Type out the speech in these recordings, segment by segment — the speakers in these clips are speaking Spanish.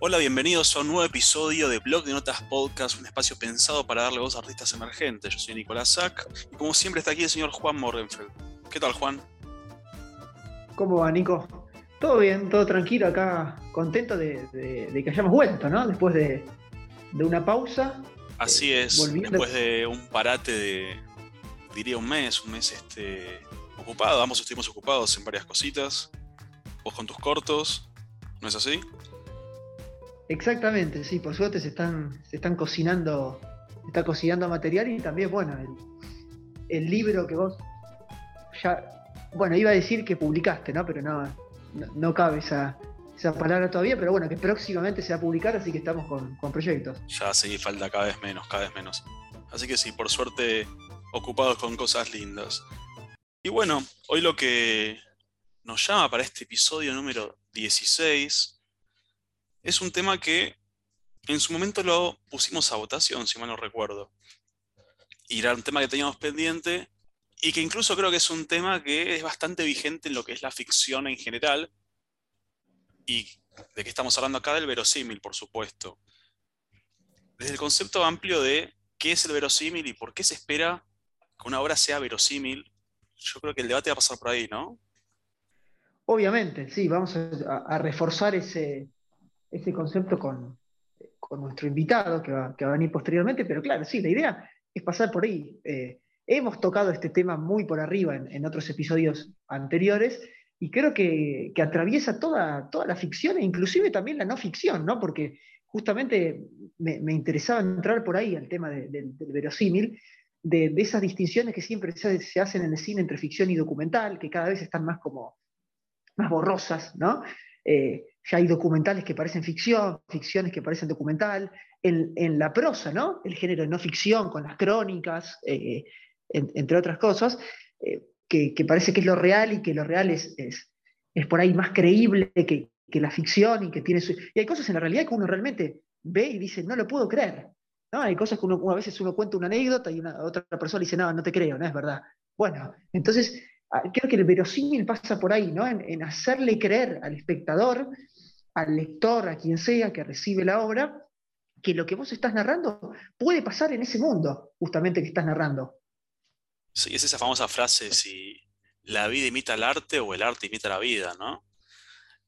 Hola, bienvenidos a un nuevo episodio de Blog de Notas Podcast, un espacio pensado para darle voz a artistas emergentes. Yo soy Nicolás Sack y como siempre está aquí el señor Juan Morgenfeld. ¿Qué tal, Juan? ¿Cómo va, Nico? Todo bien, todo tranquilo acá, contento de, que hayamos vuelto, ¿no? Después de, una pausa. Así es, después de un parate de, diría un mes, un mes este, ocupado, ambos estuvimos ocupados en varias cositas, vos con tus cortos, ¿no es así? Exactamente, sí, por suerte se están, se están cocinando, está cocinando material y también, bueno, el, libro que vos ya, bueno, iba a decir que publicaste, ¿no? Pero no, no, cabe esa, esa, palabra todavía, pero bueno, que próximamente se va a publicar, así que estamos con, con proyectos. Ya sí, falta cada vez menos, cada vez menos. Así que sí, por suerte, ocupados con cosas lindas. Y bueno, hoy lo que nos llama para este episodio número 16 es un tema que en su momento lo pusimos a votación, si mal no recuerdo. Y era un tema que teníamos pendiente y que incluso creo que es un tema que es bastante vigente en lo que es la ficción en general. Y de qué estamos hablando acá del verosímil, por supuesto. Desde el concepto amplio de qué es el verosímil y por qué se espera que una obra sea verosímil, yo creo que el debate va a pasar por ahí, ¿no? Obviamente, sí, vamos a reforzar ese, ese concepto con, nuestro invitado que va, que va, a venir posteriormente, pero claro, sí, la idea es pasar por ahí. Eh, hemos tocado este tema muy por arriba en, otros episodios anteriores y creo que, atraviesa toda, toda la ficción e inclusive también la no ficción, ¿no? Porque justamente me, interesaba entrar por ahí al tema del verosímil, de, esas distinciones que siempre se, hacen en el cine entre ficción y documental, que cada vez están más como más borrosas, ¿no? Eh, ya hay documentales que parecen ficción, ficciones que parecen documental, en, la prosa, ¿no? El género de no ficción, con las crónicas, eh, entre otras cosas, eh, que, parece que es lo real y que lo real es, es, por ahí más creíble que, la ficción y que tiene Y hay cosas en la realidad que uno realmente ve y dice, no lo puedo creer. ¿no? Hay cosas que uno, a veces uno cuenta una anécdota y una, otra persona dice, no, no te creo, no es verdad. Bueno, entonces ah, creo que el verosímil pasa por ahí, ¿no? en hacerle creer al espectador al lector, a quien sea que recibe la obra, que lo que vos estás narrando puede pasar en ese mundo, justamente que estás narrando. Sí, es esa famosa frase, si la vida imita al arte o el arte imita la vida, ¿no?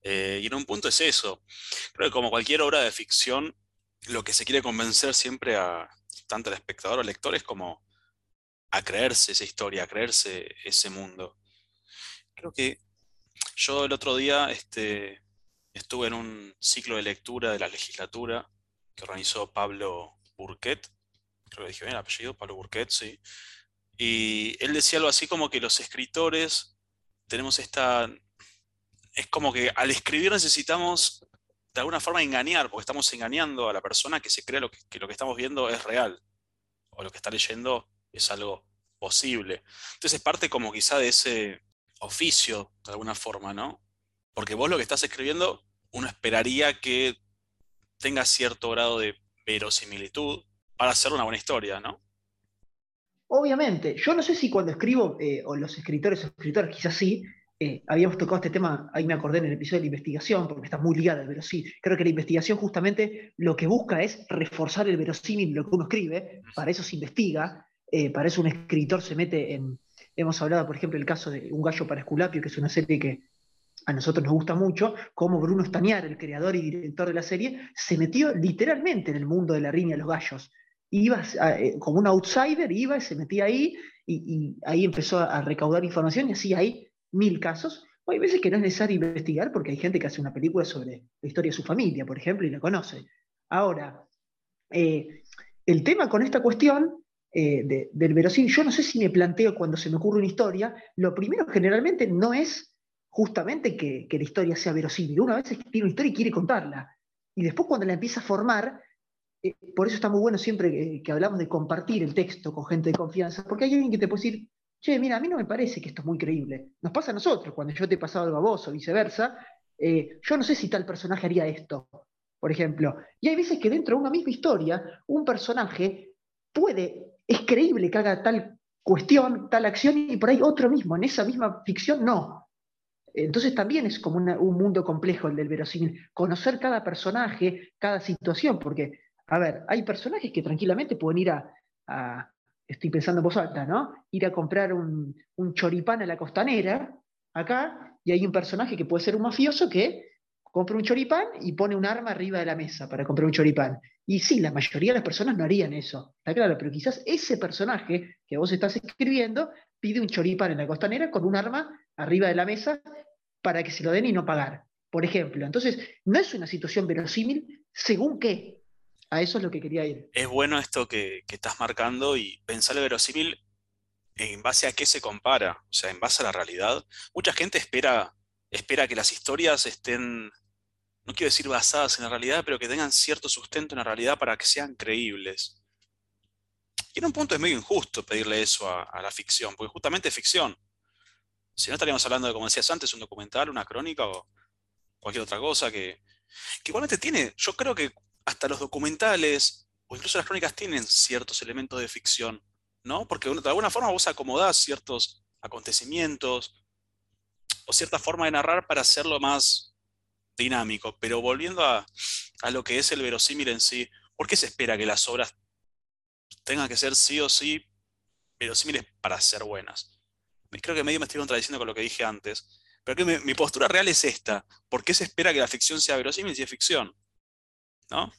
Eh, y en un punto es eso. Creo que como cualquier obra de ficción, lo que se quiere convencer siempre a tanto al espectador o al lector es como a creerse esa historia, a creerse ese mundo. Creo que yo el otro día este, estuve en un ciclo de lectura de la legislatura que organizó Pablo Burquet, creo que dije bien el apellido, Pablo Burquet, sí. Y él decía algo así como que los escritores tenemos esta... Es como que al escribir necesitamos de alguna forma engañar, porque estamos engañando a la persona que se cree lo que, que lo que estamos viendo es real, o lo que está leyendo es algo posible. Entonces es parte como quizá de ese oficio, de alguna forma, ¿no? Porque vos lo que estás escribiendo, uno esperaría que tenga cierto grado de verosimilitud para hacer una buena historia, ¿no? Obviamente, yo no sé si cuando escribo, eh, o los escritores o escritoras quizás sí, eh, habíamos tocado este tema, ahí me acordé en el episodio de la investigación, porque está muy ligada al verosímil. Creo que la investigación justamente lo que busca es reforzar el verosímil lo que uno escribe, para eso se investiga, eh, para eso un escritor se mete en... Hemos hablado, por ejemplo, el caso de Un gallo para Esculapio, que es una serie que a nosotros nos gusta mucho, cómo Bruno Stañar, el creador y director de la serie, se metió literalmente en el mundo de la riña de los gallos. Iba eh, como un outsider, iba y se metía ahí, y, ahí empezó a, recaudar información y así hay mil casos. hay veces que no es necesario investigar porque hay gente que hace una película sobre la historia de su familia, por ejemplo, y la conoce. Ahora, eh, el tema con esta cuestión eh, del verosímil, yo no sé si me planteo cuando se me ocurre una historia, lo primero generalmente no es justamente que, la historia sea verosímil. Una vez tiene una historia y quiere contarla. Y después cuando la empieza a formar, eh, por eso está muy bueno siempre que, hablamos de compartir el texto con gente de confianza, porque hay alguien que te puede decir, che, mira, a mí no me parece que esto es muy creíble. Nos pasa a nosotros, cuando yo te he pasado algo a vos o viceversa, eh, yo no sé si tal personaje haría esto, por ejemplo. Y hay veces que dentro de una misma historia, un personaje puede, es creíble que haga tal cuestión, tal acción, y por ahí otro mismo, en esa misma ficción, no. Entonces también es como un mundo complejo el del verosímil, conocer cada personaje, cada situación, porque, a ver, hay personajes que tranquilamente pueden ir a, estoy pensando en voz alta, ¿no? Ir a comprar un, un, choripán a la costanera, acá, y hay un personaje que puede ser un mafioso que compra un choripán y pone un arma arriba de la mesa para comprar un choripán. Y sí, la mayoría de las personas no harían eso, está claro, pero quizás ese personaje que vos estás escribiendo pide un choripán en la costanera con un arma arriba de la mesa para que se lo den y no pagar, por ejemplo. Entonces, no es una situación verosímil según qué. A eso es lo que quería ir. Es bueno esto que, estás marcando y pensar el verosímil en base a qué se compara, o sea, en base a la realidad. Mucha gente espera, espera que las historias estén, no quiero decir basadas en la realidad, pero que tengan cierto sustento en la realidad para que sean creíbles. Y en un punto es medio injusto pedirle eso a, la ficción, porque justamente es ficción. Si no estaríamos hablando de, como decías antes, un documental, una crónica o cualquier otra cosa que, igualmente tiene, yo creo que hasta los documentales o incluso las crónicas tienen ciertos elementos de ficción, ¿no? Porque de alguna forma vos acomodás ciertos acontecimientos o cierta forma de narrar para hacerlo más dinámico. Pero volviendo a, a lo que es el verosímil en sí, ¿por qué se espera que las obras tengan que ser sí o sí verosímiles para ser buenas? creo que medio me estoy contradiciendo con lo que dije antes, pero que mi, postura real es esta. ¿Por qué se espera que la ficción sea verosímil si es ficción? ¿No?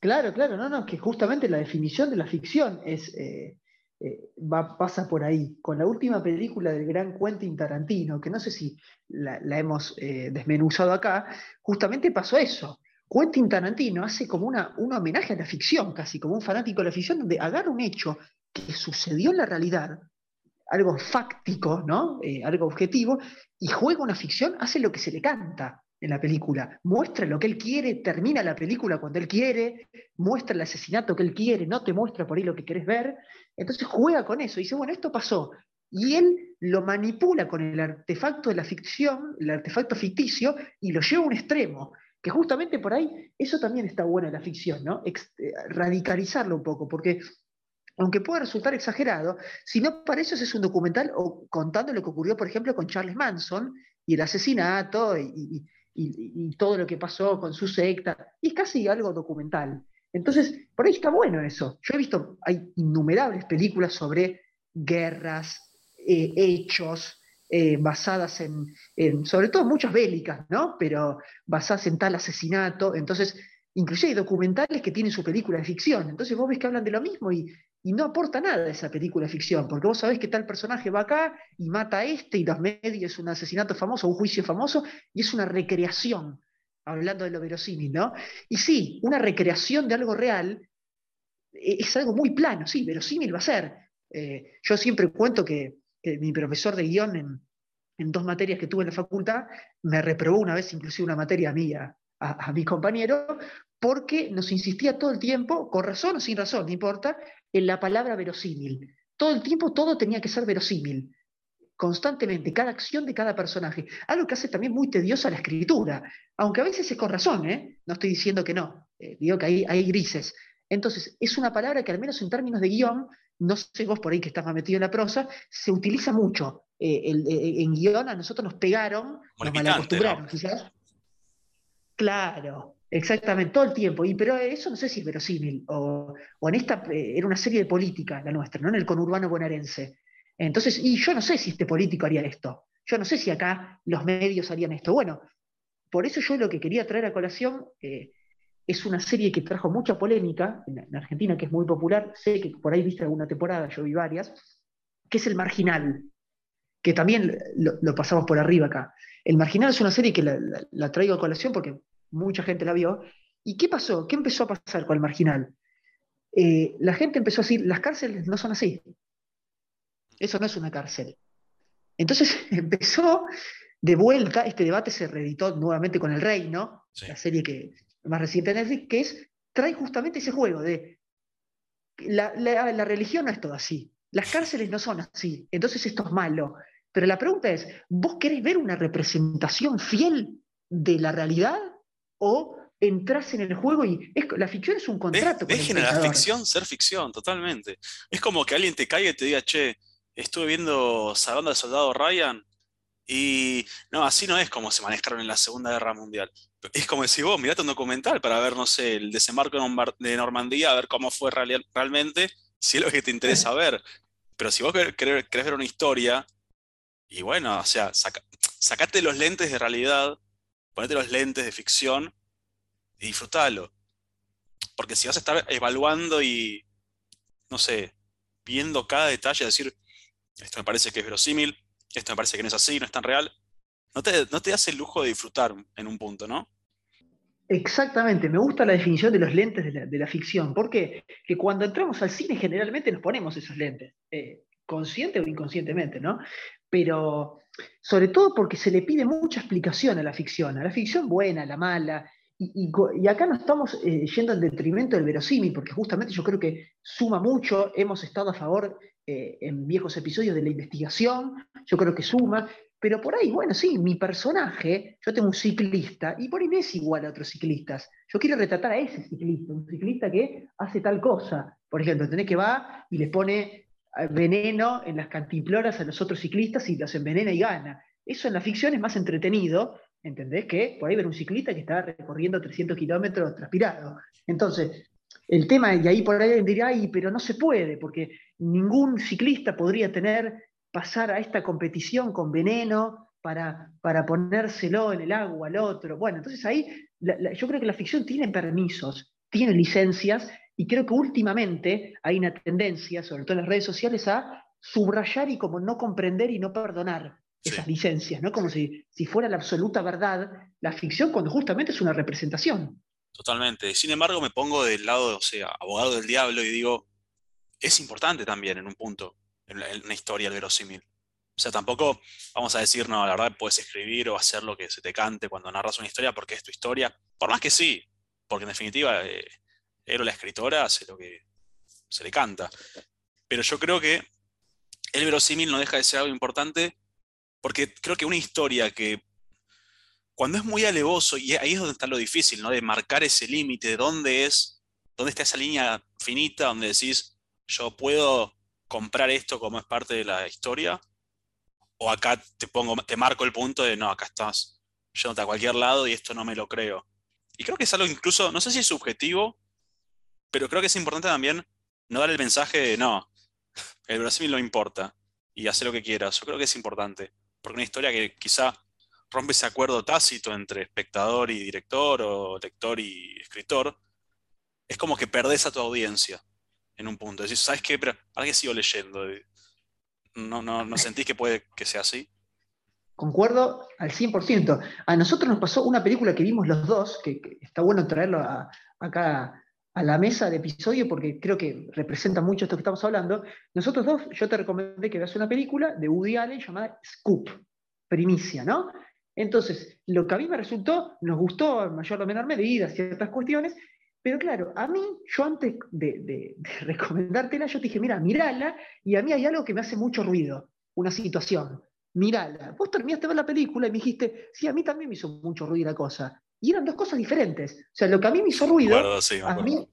Claro, claro, no, no, que justamente la definición de la ficción es, eh, eh, va, pasa por ahí. Con la última película del gran Quentin Tarantino, que no sé si la, hemos eh, desmenuzado acá, justamente pasó eso. Quentin Tarantino hace como una, un homenaje a la ficción, casi como un fanático de la ficción, donde agarra un hecho que sucedió en la realidad, algo fáctico, ¿no? Eh, algo objetivo, y juega una ficción, hace lo que se le canta en la película, muestra lo que él quiere, termina la película cuando él quiere, muestra el asesinato que él quiere, no te muestra por ahí lo que querés ver, entonces juega con eso, y dice, bueno, esto pasó, y él lo manipula con el artefacto de la ficción, el artefacto ficticio, y lo lleva a un extremo, que justamente por ahí, eso también está bueno en la ficción, ¿no? Eh, radicalizarlo un poco, porque aunque pueda resultar exagerado, si no para eso es un documental o contando lo que ocurrió, por ejemplo, con Charles Manson y el asesinato y, todo lo que pasó con su secta, y es casi algo documental. Entonces, por ahí está bueno eso. Yo he visto, hay innumerables películas sobre guerras, eh, hechos, eh, basadas en, sobre todo muchas bélicas, ¿no? Pero basadas en tal asesinato. Entonces, inclusive hay documentales que tienen su película de ficción. Entonces vos ves que hablan de lo mismo y, no aporta nada esa película de ficción, porque vos sabés que tal personaje va acá y mata a este, y los medios es un asesinato famoso, un juicio famoso, y es una recreación, hablando de lo verosímil, ¿no? Y sí, una recreación de algo real e, es algo muy plano, sí, verosímil va a ser. Eh, yo siempre cuento que, mi profesor de guion en, dos materias que tuve en la facultad me reprobó una vez inclusive una materia mía a, a mi compañero porque nos insistía todo el tiempo, con razón o sin razón, no importa, en la palabra verosímil. Todo el tiempo todo tenía que ser verosímil, constantemente, cada acción de cada personaje. Algo que hace también muy tediosa la escritura, aunque a veces es con razón, ¿eh? no estoy diciendo que no, eh, digo que hay, hay grises. Entonces, es una palabra que al menos en términos de guion, no sé vos por ahí que estás más metido en la prosa, se utiliza mucho. Eh, en guion a nosotros nos pegaron, nos malacostumbraron, quizás. Claro, Exactamente, todo el tiempo. Y, pero eso no sé si es verosímil. O, en esta eh, era una serie de política la nuestra, ¿no? En el conurbano bonaerense. Entonces, y yo no sé si este político haría esto. Yo no sé si acá los medios harían esto. Bueno, por eso yo lo que quería traer a colación eh, es una serie que trajo mucha polémica en, Argentina, que es muy popular. Sé que por ahí viste alguna temporada, yo vi varias, que es El Marginal, que también lo, pasamos por arriba acá. El Marginal es una serie que la traigo a colación porque mucha gente la vio. ¿Y qué pasó? ¿Qué empezó a pasar con el marginal? Eh, la gente empezó a decir, las cárceles no son así. Eso no es una cárcel. Entonces empezó de vuelta, este debate se reeditó nuevamente con El Reino, la serie que más reciente de Netflix, que es, trae justamente ese juego de la, la religión no es todo así, las cárceles no son así, entonces esto es malo. Pero la pregunta es, ¿vos querés ver una representación fiel de la realidad o entras en el juego y la ficción es un contrato. Dejen a la ficción ser ficción, totalmente. Es como que alguien te caiga y te diga, che, estuve viendo Salón del Soldado Ryan Y no, así no es como se manejaron en la Segunda Guerra Mundial. Es como decir, vos mirate un documental para ver, no sé, el desembarco de Normandía, a ver cómo fue realmente, si es lo que te interesa ver. Pero si vos querés, ver una historia, y bueno, o sea, sacate los lentes de realidad, ponete los lentes de ficción y disfrútalo. Porque si vas a estar evaluando y, no sé, viendo cada detalle, decir, esto me parece que es verosímil, esto me parece que no es así, no es tan real, no te, no te das el lujo de disfrutar en un punto, ¿no? Exactamente, me gusta la definición de los lentes de la, ficción. ¿Por qué? Que cuando entramos al cine generalmente nos ponemos esos lentes, eh, consciente o inconscientemente, ¿no? Pero sobre todo porque se le pide mucha explicación a la ficción, a la ficción buena, a la mala, y, acá no estamos eh, yendo en detrimento del verosímil, porque justamente yo creo que suma mucho, hemos estado a favor eh, en viejos episodios de la investigación, yo creo que suma, pero por ahí, bueno, sí, mi personaje, yo tengo un ciclista, y por ahí no es igual a otros ciclistas. Yo quiero retratar a ese ciclista, un ciclista que hace tal cosa. Por ejemplo, tenés que va y le pone eh, veneno en las cantiploras a los otros ciclistas y los envenena y gana. Eso en la ficción es más entretenido, ¿entendés? Que por ahí ver un ciclista que está recorriendo 300 kilómetros transpirado. Entonces, el tema, y ahí por ahí diría, ay, pero no se puede, porque ningún ciclista podría tener pasar a esta competición con veneno para, para ponérselo en el agua al otro. Bueno, entonces ahí yo creo que la ficción tiene permisos, tiene licencias, y creo que últimamente hay una tendencia, sobre todo en las redes sociales, a subrayar y como no comprender y no perdonar esas licencias, ¿no? Como si, si fuera la absoluta verdad la ficción, cuando justamente es una representación. Totalmente. Sin embargo, me pongo del lado, o sea, abogado del diablo y digo, es importante también en un punto una historia el verosímil. O sea, tampoco vamos a decir, no, la verdad puedes escribir o hacer lo que se te cante cuando narras una historia porque es tu historia. Por más que sí, porque en definitiva, eh, la escritora, hace lo que se le canta. Pero yo creo que el verosímil no deja de ser algo importante porque creo que una historia que cuando es muy alevoso, y ahí es donde está lo difícil, ¿no? De marcar ese límite, de dónde es, dónde está esa línea finita donde decís, yo puedo comprar esto como es parte de la historia, o acá te pongo, te marco el punto de no, acá estás yéndote a cualquier lado y esto no me lo creo. Y creo que es algo incluso, no sé si es subjetivo, pero creo que es importante también no dar el mensaje de no, el Brasil no importa y hace lo que quieras. Yo creo que es importante, porque una historia que quizá rompe ese acuerdo tácito entre espectador y director o lector y escritor, es como que perdés a tu audiencia en un punto. Decís, ¿sabes qué? Pero ¿para qué sigo leyendo? ¿No, no, no sentís que puede que sea así? Concuerdo al 100%. A nosotros nos pasó una película que vimos los dos, que, está bueno traerlo acá a la mesa de episodio porque creo que representa mucho esto que estamos hablando. Nosotros dos, yo te recomendé que veas una película de Woody Allen llamada Scoop, Primicia, ¿no? Entonces, lo que a mí me resultó, nos gustó en mayor o menor medida ciertas cuestiones, pero claro, a mí, yo antes de, recomendártela, yo te dije, mira, mirala, y a mí hay algo que me hace mucho ruido, una situación. Mirala. Vos terminaste de ver la película y me dijiste, sí, a mí también me hizo mucho ruido la cosa. Y eran dos cosas diferentes. O sea, lo que a mí me hizo ruido, a mí,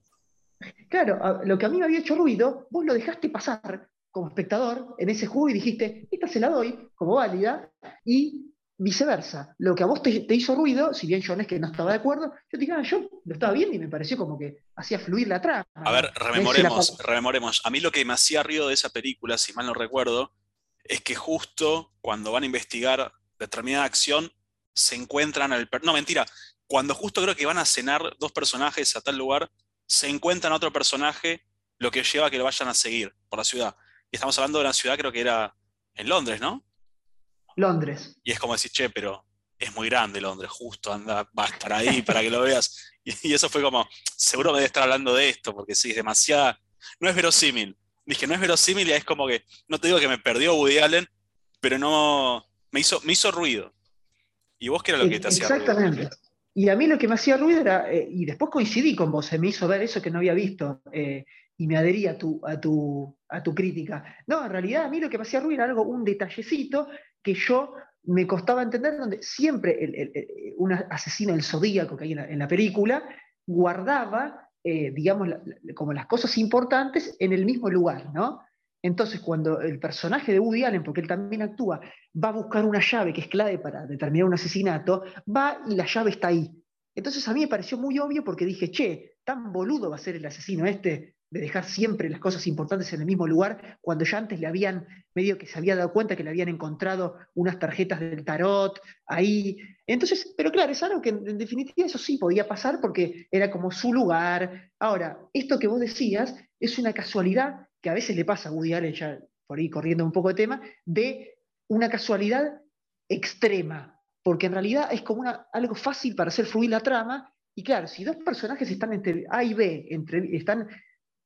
claro, lo que a mí me había hecho ruido, vos lo dejaste pasar como espectador en ese juego y dijiste, esta se la doy como válida, y viceversa. Lo que a vos te, hizo ruido, si bien yo no es que no estaba de acuerdo, yo te dije, ah, yo lo estaba viendo y me pareció como que hacía fluir la trama. A ver, rememoremos, rememoremos. A mí lo que me hacía ruido de esa película, si mal no recuerdo, es que justo cuando van a investigar determinada acción, se encuentran al... No, mentira. Cuando justo creo que van a cenar dos personajes a tal lugar, se encuentran otro personaje, lo que lleva a que lo vayan a seguir por la ciudad. Y estamos hablando de una ciudad, creo que era en Londres, ¿no? Londres. Y es como decir, che, pero es muy grande Londres, justo anda, va a estar ahí para que lo veas. Y, eso fue como, seguro me debe estar hablando de esto, porque sí, es demasiada, no es verosímil. Dije, no es verosímil y es como que, no te digo que me perdió Woody Allen, pero no, me hizo, me hizo ruido. ¿Y vos qué era lo que te hacía ruido? Exactamente. Y a mí lo que me hacía ruido era, eh, y después coincidí con vos, se me hizo ver eso que no había visto, eh, y me adherí a tu, a, tu, a tu crítica. No, en realidad a mí lo que me hacía ruido era algo, un detallecito que yo me costaba entender, donde siempre un asesino del zodíaco que hay en la, película guardaba, eh, digamos, como las cosas importantes en el mismo lugar, ¿no? Entonces, cuando el personaje de Woody Allen, porque él también actúa, va a buscar una llave que es clave para determinar un asesinato, va y la llave está ahí. Entonces a mí me pareció muy obvio porque dije, che, tan boludo va a ser el asesino este de dejar siempre las cosas importantes en el mismo lugar, cuando ya antes le habían, medio que se había dado cuenta que le habían encontrado unas tarjetas del tarot ahí. Entonces, pero claro, es algo que en, definitiva eso sí podía pasar porque era como su lugar. Ahora, esto que vos decías es una casualidad que a veces le pasa a Woody Allen, ya por ahí corriendo un poco de tema, de una casualidad extrema, porque en realidad es como una, algo fácil para hacer fluir la trama, y claro, si dos personajes están entre A y B, entre, están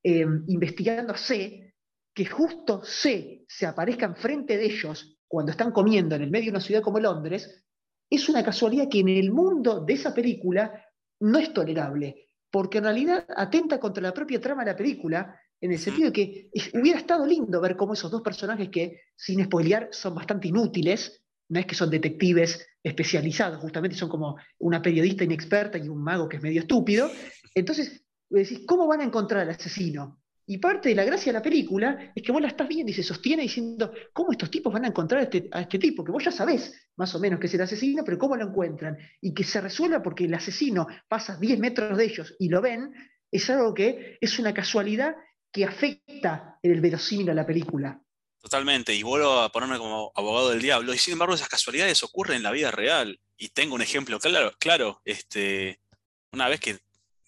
Em, investigando C, que justo C se aparezca enfrente de ellos cuando están comiendo en el medio de una ciudad como Londres, es una casualidad que en el mundo de esa película no es tolerable, porque en realidad atenta contra la propia trama de la película, en el sentido de que hubiera estado lindo ver cómo esos dos personajes que, sin spoilear, son bastante inútiles, no es que son detectives especializados, justamente son como una periodista inexperta y un mago que es medio estúpido, entonces decís, ¿cómo van a encontrar al asesino? Y parte de la gracia de la película es que vos la estás viendo y se sostiene diciendo, ¿cómo estos tipos van a encontrar a este, a este tipo? Que vos ya sabés más o menos que es el asesino, pero ¿cómo lo encuentran? Y que se resuelva porque el asesino pasa 10 metros de ellos y lo ven, es algo que es una casualidad que afecta el verosímil a la película. Totalmente, y vuelvo a ponerme como abogado del diablo, y sin embargo esas casualidades ocurren en la vida real. Y tengo un ejemplo claro, claro este, una vez que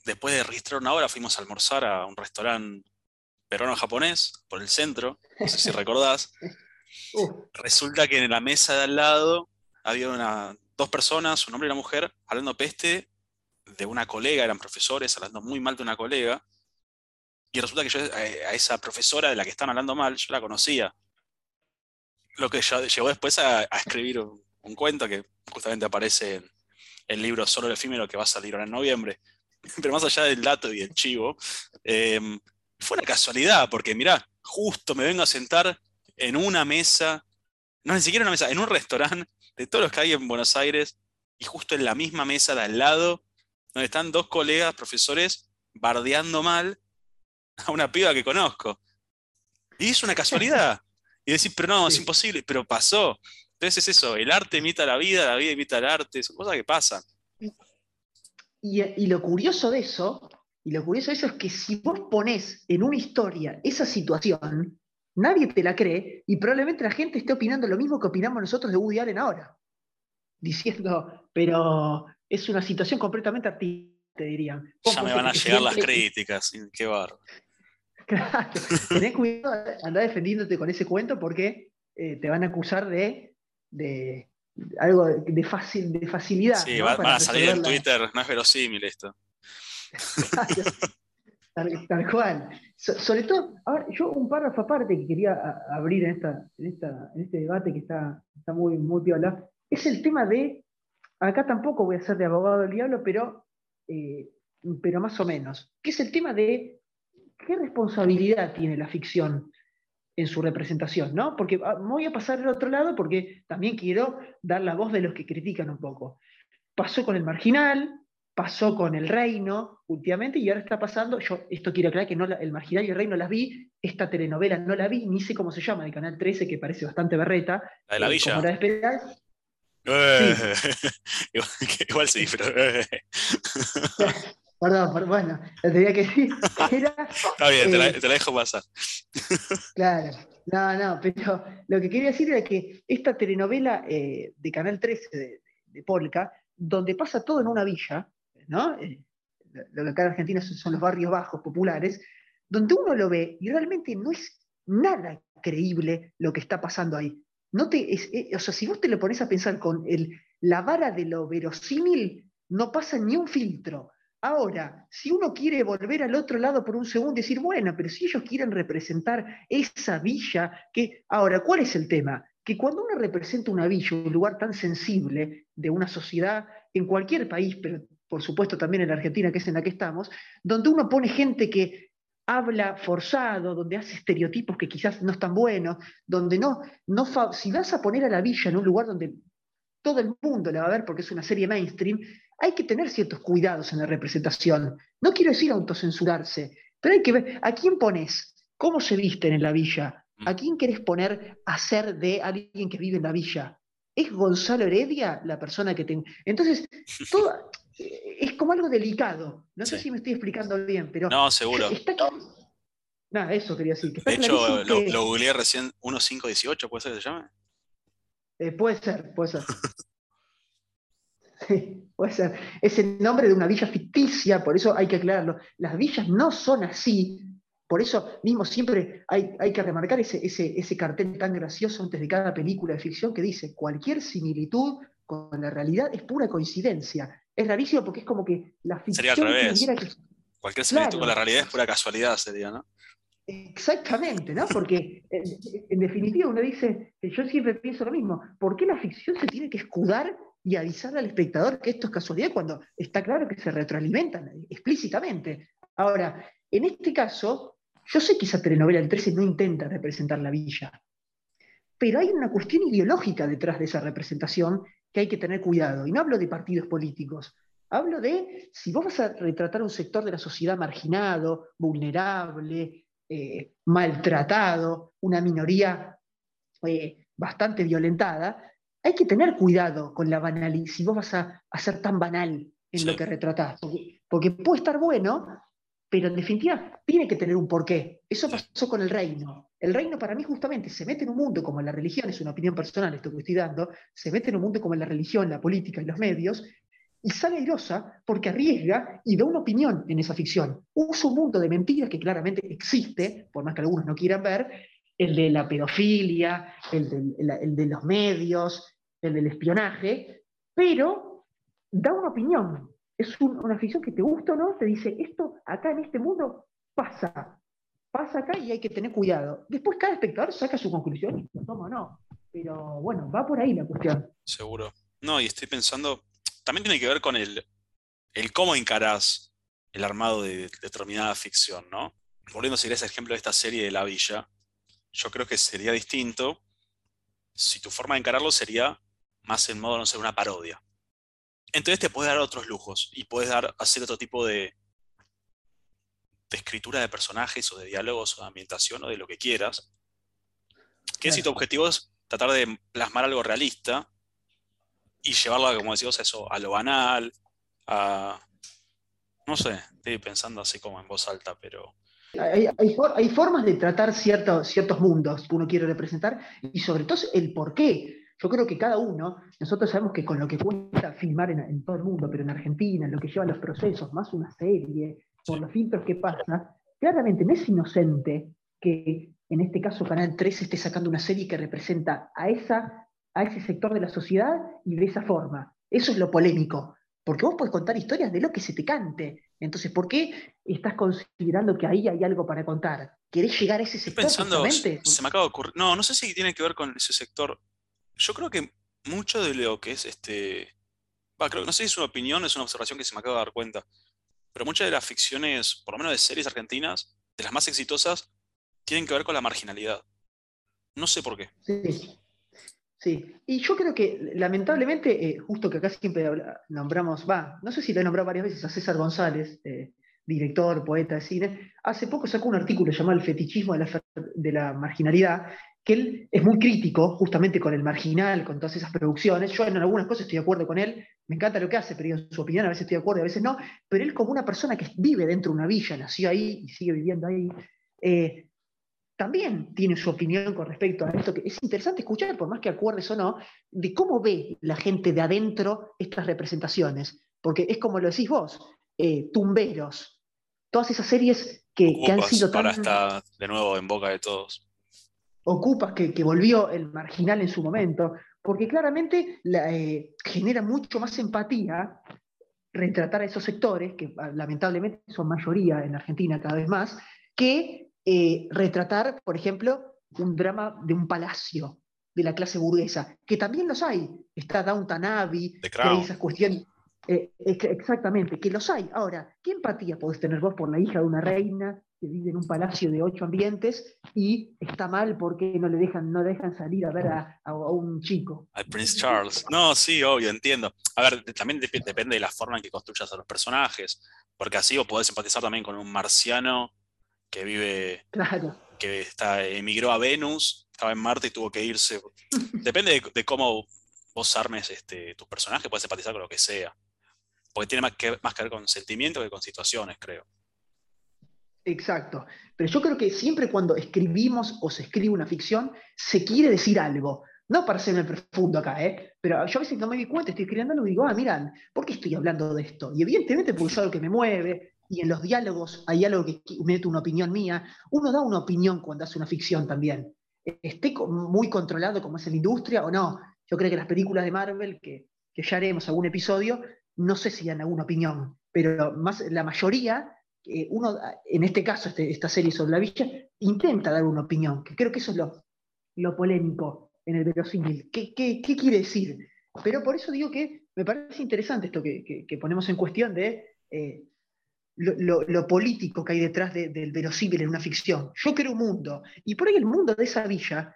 después de registrar una hora fuimos a almorzar a un restaurante peruano-japonés por el centro, no sé si recordás. Resulta que en la mesa de al lado había una, dos personas, un hombre y una mujer, hablando peste de una colega, eran profesores, hablando muy mal de una colega. Y resulta que yo eh, a esa profesora de la que están hablando mal, yo la conocía. Lo que llevó después a, escribir un, cuento que justamente aparece en el libro Solo el efímero que va a salir ahora en noviembre. Pero más allá del dato y el chivo, em, fue una casualidad, porque mirá, justo me vengo a sentar en una mesa, no ni siquiera una mesa, en un restaurante de todos los que hay en Buenos Aires, y justo en la misma mesa de al lado, donde están dos colegas, profesores, bardeando mal a una piba que conozco. Y es una casualidad. Y decir, pero no, es imposible, pero pasó. Entonces es eso, el arte imita la vida, la vida imita el arte, son cosas que pasan. Y, lo curioso de eso, y lo curioso de eso es que si vos pones en una historia esa situación, nadie te la cree y probablemente la gente esté opinando lo mismo que opinamos nosotros de Woody Allen ahora. Diciendo, pero es una situación completamente artística, te dirían. Ya me van a llegar las críticas, qué barro. Claro, tenés cuidado, andar defendiéndote con ese cuento porque eh, te van a acusar de, algo de, fácil, de facilidad. Sí, van a salir en Twitter, no es verosímil esto. tal, cual. sobre todo, yo un párrafo aparte que quería abrir en, esta, en, este debate que está, está muy, muy piola, es el tema de, acá tampoco voy a ser de abogado del diablo, pero, eh, pero más o menos, que es el tema de qué responsabilidad tiene la ficción en su representación, ¿no? Porque ah, voy a pasar al otro lado porque también quiero dar la voz de los que critican un poco. Pasó con el marginal, pasó con el reino últimamente y ahora está pasando, yo esto quiero aclarar que no el marginal y el reino las vi, esta telenovela no la vi, ni sé cómo se llama, de Canal 13, que parece bastante berreta. La de la eh, villa. Como esperar. Eh, igual, sí, pero... Eh. Perdón, bueno, lo tenía que decir. Está bien, te, la, te, la, dejo pasar. claro, no, no, pero lo que quería decir era que esta telenovela de Canal 13 de, de, Polka, donde pasa todo en una villa, ¿no? Eh, lo que acá en Argentina son los barrios bajos, populares, donde uno lo ve y realmente no es nada creíble lo que está pasando ahí. No te, eh, o sea, si vos te lo pones a pensar con el, la vara de lo verosímil, no pasa ni un filtro. Ahora, si uno quiere volver al otro lado por un segundo y decir, bueno, pero si ellos quieren representar esa villa, que ahora, ¿cuál es el tema? Que cuando uno representa una villa, un lugar tan sensible de una sociedad en cualquier país, pero por supuesto también en la Argentina, que es en la que estamos, donde uno pone gente que habla forzado, donde hace estereotipos que quizás no están buenos, donde no, no si vas a poner a la villa en un lugar donde todo el mundo la va a ver porque es una serie mainstream, hay que tener ciertos cuidados en la representación. No quiero decir autocensurarse, pero hay que ver a quién pones, cómo se visten en la villa, ¿A quién querés poner a ser de alguien que vive en la villa? ¿Es Gonzalo Heredia la persona que te... Entonces, todo, es como algo delicado. No sé si me estoy explicando bien, pero... No, seguro. Está Nada, eso quería decir. de hecho, lo, lo, googleé recién 1518, ¿puede ser que se llame? Eh, puede ser, puede ser. sí, puede ser. Es el nombre de una villa ficticia, por eso hay que aclararlo. Las villas no son así, por eso mismo siempre hay, hay que remarcar ese, ese, ese, cartel tan gracioso antes de cada película de ficción que dice, cualquier similitud con la realidad es pura coincidencia. Es rarísimo porque es como que la ficción... Sería al revés. Cualquier similitud con la realidad es pura casualidad, sería, ¿no? Exactamente, ¿no? Porque en, definitiva uno dice, yo siempre pienso lo mismo, ¿por qué la ficción se tiene que escudar y avisar al espectador que esto es casualidad cuando está claro que se retroalimentan explícitamente? Ahora, en este caso, yo sé que esa telenovela del 13 no intenta representar la villa, pero hay una cuestión ideológica detrás de esa representación que hay que tener cuidado. Y no hablo de partidos políticos, hablo de si vos vas a retratar un sector de la sociedad marginado, vulnerable, eh, maltratado, una minoría eh, bastante violentada, hay que tener cuidado con la banalidad, si vos vas a, ser tan banal en lo que retratás, porque puede estar bueno, pero en definitiva tiene que tener un porqué. Eso pasó con el reino. El reino para mí justamente se mete en un mundo como la religión, es una opinión personal esto que estoy dando, se mete en un mundo como la religión, la política y los medios, y sale airosa porque arriesga y da una opinión en esa ficción. Usa un mundo de mentiras que claramente existe, por más que algunos no quieran ver, el de la pedofilia, el de, el de los medios, el del espionaje, pero da una opinión, es una ficción que te gusta o no, te dice, esto acá en este mundo pasa, pasa acá y hay que tener cuidado. Después cada espectador saca su conclusión y lo toma o no. Pero bueno, va por ahí la cuestión. Seguro. No, y estoy pensando, también tiene que ver con el, el cómo encarás el armado de determinada ficción, ¿no? Volviendo a seguir ese ejemplo de esta serie de La Villa, yo creo que sería distinto si tu forma de encararlo sería más en modo, no sé, una parodia. Entonces te puedes dar otros lujos y puedes dar, hacer otro tipo de, de escritura de personajes o de diálogos o de ambientación o de lo que quieras. Que si tu objetivo es tratar de plasmar algo realista y llevarlo, como decimos, a eso, a lo banal, a... No sé, estoy pensando así como en voz alta, pero... Hay, hay, formas de tratar ciertos, ciertos mundos que uno quiere representar y sobre todo el por qué. Yo creo que cada uno, nosotros sabemos que con lo que cuesta filmar en, todo el mundo, pero en Argentina, en lo que lleva los procesos, más una serie, por los filtros que pasa, claramente no es inocente que en este caso Canal 3 esté sacando una serie que representa a, esa, a ese sector de la sociedad y de esa forma. Eso es lo polémico, porque vos podés contar historias de lo que se te cante. Entonces, ¿por qué estás considerando que ahí hay algo para contar? ¿Querés llegar a ese sector? Pensando, se me acaba de ocurrir. No, no sé si tiene que ver con ese sector yo creo que mucho de lo que es este. creo, no sé si es una opinión, es una observación que se me acaba de dar cuenta. Pero muchas de las ficciones, por lo menos de series argentinas, de las más exitosas, tienen que ver con la marginalidad. No sé por qué. Sí. Sí, y yo creo que lamentablemente, eh, justo que acá siempre nombramos, va, no sé si lo he nombrado varias veces a César González, eh, director, poeta de cine, hace poco sacó un artículo llamado El fetichismo de la, marginalidad, que él es muy crítico justamente con el marginal, con todas esas producciones. Yo en algunas cosas estoy de acuerdo con él, me encanta lo que hace, pero en su opinión a veces estoy de acuerdo y a veces no, pero él como una persona que vive dentro de una villa, nació ahí y sigue viviendo ahí, eh, también tiene su opinión con respecto a esto, que es interesante escuchar, por más que acuerdes o no, de cómo ve la gente de adentro estas representaciones, porque es como lo decís vos, eh, tumberos, todas esas series que, han sido tan... Ahora está de nuevo en boca de todos. Ocupas que, volvió el marginal en su momento, porque claramente eh, genera mucho más empatía retratar a esos sectores, que ah, lamentablemente son mayoría en Argentina cada vez más, que eh, retratar, por ejemplo, un drama de un palacio de la clase burguesa, que también los hay. Está Downton Abbey, esas cuestiones. Eh, exactamente, que los hay. Ahora, ¿qué empatía podés tener vos por la hija de una reina que vive en un palacio de ocho ambientes y está mal porque no le dejan, no dejan salir a ver a, un chico. Al Prince Charles. No, sí, obvio, entiendo. A ver, también depende de la forma en que construyas a los personajes, porque así vos podés empatizar también con un marciano que vive que está, emigró a Venus, estaba en Marte y tuvo que irse. Depende de, cómo vos armes este, tu personaje, puedes empatizar con lo que sea. Porque tiene más que, más que ver con sentimientos que con situaciones, creo. Exacto. Pero yo creo que siempre cuando escribimos o se escribe una ficción, se quiere decir algo. No para serme profundo acá, ¿eh? pero yo a veces no me di cuenta, estoy escribiendo algo y digo, ah, miran, ¿por qué estoy hablando de esto? Y evidentemente porque es algo que me mueve, y en los diálogos hay algo que mete una opinión mía. Uno da una opinión cuando hace una ficción también. Esté muy controlado como es la industria o no. Yo creo que las películas de Marvel, que, que ya haremos algún episodio, no sé si dan alguna opinión, pero más, la mayoría uno, en este caso, este, esta serie sobre la villa, intenta dar una opinión, que creo que eso es lo, lo polémico en el verosímil. ¿Qué, qué, qué quiere decir? Pero por eso digo que me parece interesante esto que, que, ponemos en cuestión de eh, lo, lo, político que hay detrás del verosímil en una ficción. Yo creo un mundo, y por ahí el mundo de esa villa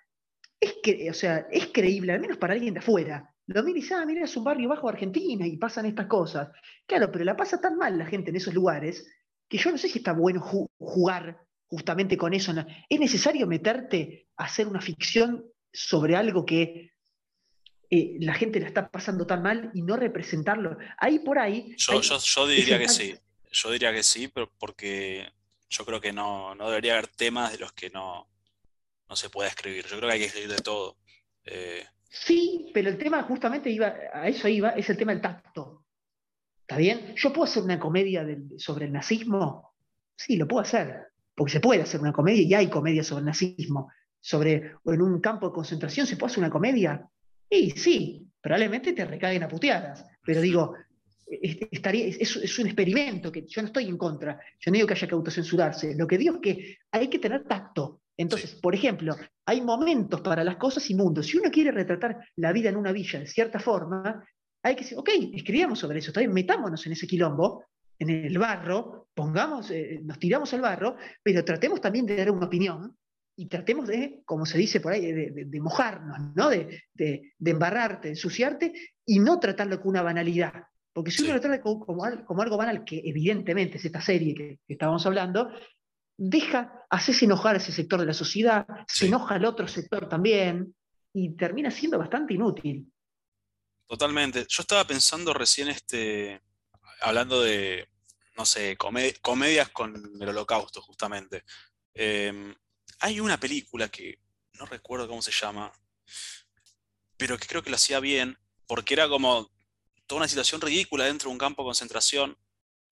es, que, o sea, es creíble, al menos para alguien de afuera. Lo mira y dice, ah, mira, es un barrio bajo de Argentina y pasan estas cosas. Claro, pero la pasa tan mal la gente en esos lugares que yo no sé si está bueno jugar justamente con eso. Es necesario meterte a hacer una ficción sobre algo que eh, la gente la está pasando tan mal y no representarlo. Ahí por ahí. Yo, diría que sí. Yo diría que sí, pero porque yo creo que no, debería haber temas de los que no, no se pueda escribir. Yo creo que hay que escribir de todo. Eh, sí, pero el tema justamente iba, a eso iba, es el tema del tacto. ¿Está bien? ¿Yo puedo hacer una comedia sobre el nazismo? Sí, lo puedo hacer, porque se puede hacer una comedia y hay comedia sobre el nazismo. Sobre, o en un campo de concentración se puede hacer una comedia. Y sí, probablemente te recaigan a puteadas, pero digo, estaría, es, es, un experimento que yo no estoy en contra. Yo no digo que haya que autocensurarse. Lo que digo es que hay que tener tacto. Entonces, por ejemplo, hay momentos para las cosas y mundos. Si uno quiere retratar la vida en una villa de cierta forma, hay que decir, ok, escribamos sobre eso, también metámonos en ese quilombo, en el barro, pongamos, eh, nos tiramos al barro, pero tratemos también de dar una opinión y tratemos de, como se dice por ahí, de, mojarnos, ¿no? De, embarrarte, de ensuciarte y no tratarlo como una banalidad. Porque si uno lo trata como, algo banal, que evidentemente es esta serie que, estábamos hablando, deja, hacerse enojar a ese sector de la sociedad, se enoja al otro sector también, y termina siendo bastante inútil. Totalmente. Yo estaba pensando recién, este, hablando de, no sé, comedias con el holocausto, justamente. Em, hay una película que no recuerdo cómo se llama, pero que creo que lo hacía bien, porque era como toda una situación ridícula dentro de un campo de concentración,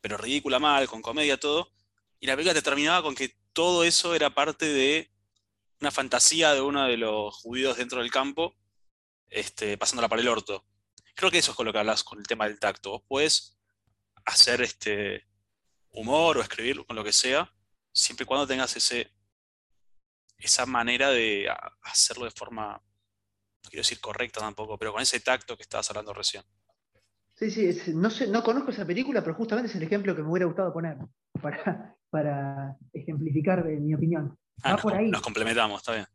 pero ridícula mal, con comedia, todo. Y la película te terminaba con que todo eso era parte de una fantasía de uno de los judíos dentro del campo, este, pasándola para el orto. Creo que eso es con lo que hablas con el tema del tacto. Vos puedes hacer este humor o escribir con lo que sea, siempre y cuando tengas ese, esa manera de hacerlo de forma, no quiero decir correcta tampoco, pero con ese tacto que estabas hablando recién. Sí, sí, no, sé, no conozco esa película, pero justamente es el ejemplo que me hubiera gustado poner para, para ejemplificar de mi opinión. Ah, nos, por ahí. Nos complementamos, está bien.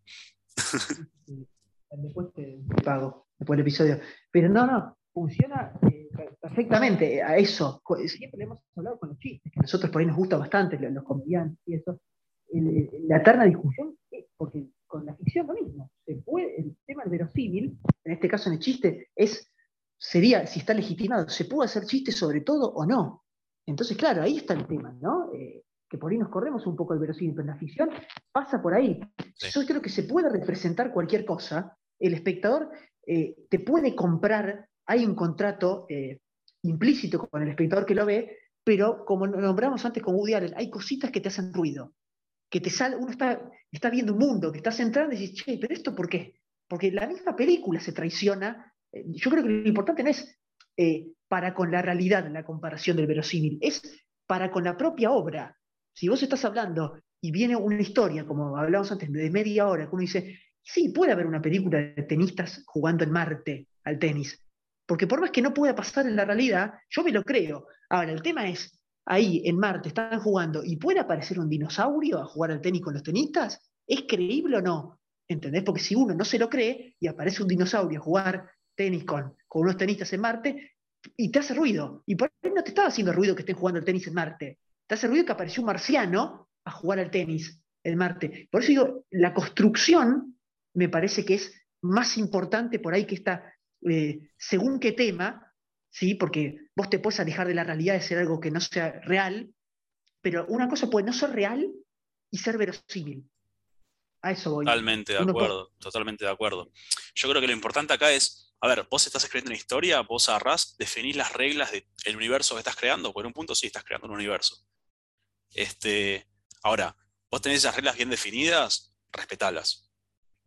Después te pago después del episodio. Pero no, no, funciona eh, perfectamente a eso. Siempre hemos hablado con los chistes, que a nosotros por ahí nos gusta bastante, los, comediantes y eso. la eterna discusión, porque con la ficción lo mismo. Se puede, el tema del verosímil, en este caso en el chiste, es, sería, si está legitimado, ¿se puede hacer chiste sobre todo o no? Entonces, claro, ahí está el tema, ¿no? Eh, que por ahí nos corremos un poco el verosímil, pero en la ficción pasa por ahí. Yo creo que se puede representar cualquier cosa. El espectador eh, te puede comprar, hay un contrato eh, implícito con el espectador que lo ve, pero como nombramos antes con Woody Allen, hay cositas que te hacen ruido, que te sale, uno está, está viendo un mundo, que estás entrando y dices, che, pero esto por qué? Porque la misma película se traiciona. Eh, yo creo que lo importante no es para con la realidad la comparación del verosímil, es para con la propia obra. Si vos estás hablando y viene una historia, como hablábamos antes, de media hora, que uno dice, Sí, puede haber una película de tenistas jugando en Marte al tenis, porque por más que no pueda pasar en la realidad, yo me lo creo. Ahora, el tema es, ahí en Marte están jugando y puede aparecer un dinosaurio a jugar al tenis con los tenistas, ¿es creíble o no? ¿Entendés? Porque si uno no se lo cree y aparece un dinosaurio a jugar tenis con, con unos tenistas en Marte, y te hace ruido. Y por ahí no te estaba haciendo ruido que estén jugando al tenis en Marte. Te hace ruido que apareció un marciano a jugar al tenis. el Marte. Por eso digo, la construcción me parece que es más importante por ahí que está, eh, según qué tema, ¿sí? porque vos te puedes alejar de la realidad de ser algo que no sea real, pero una cosa puede no ser real y ser verosímil. A eso voy. Totalmente de acuerdo, totalmente de acuerdo. Yo creo que lo importante acá es, a ver, vos estás escribiendo una historia, vos agarrás, definís las reglas del universo que estás creando, por un punto sí estás creando un universo. Este, ahora, vos tenés esas reglas bien definidas, respetalas.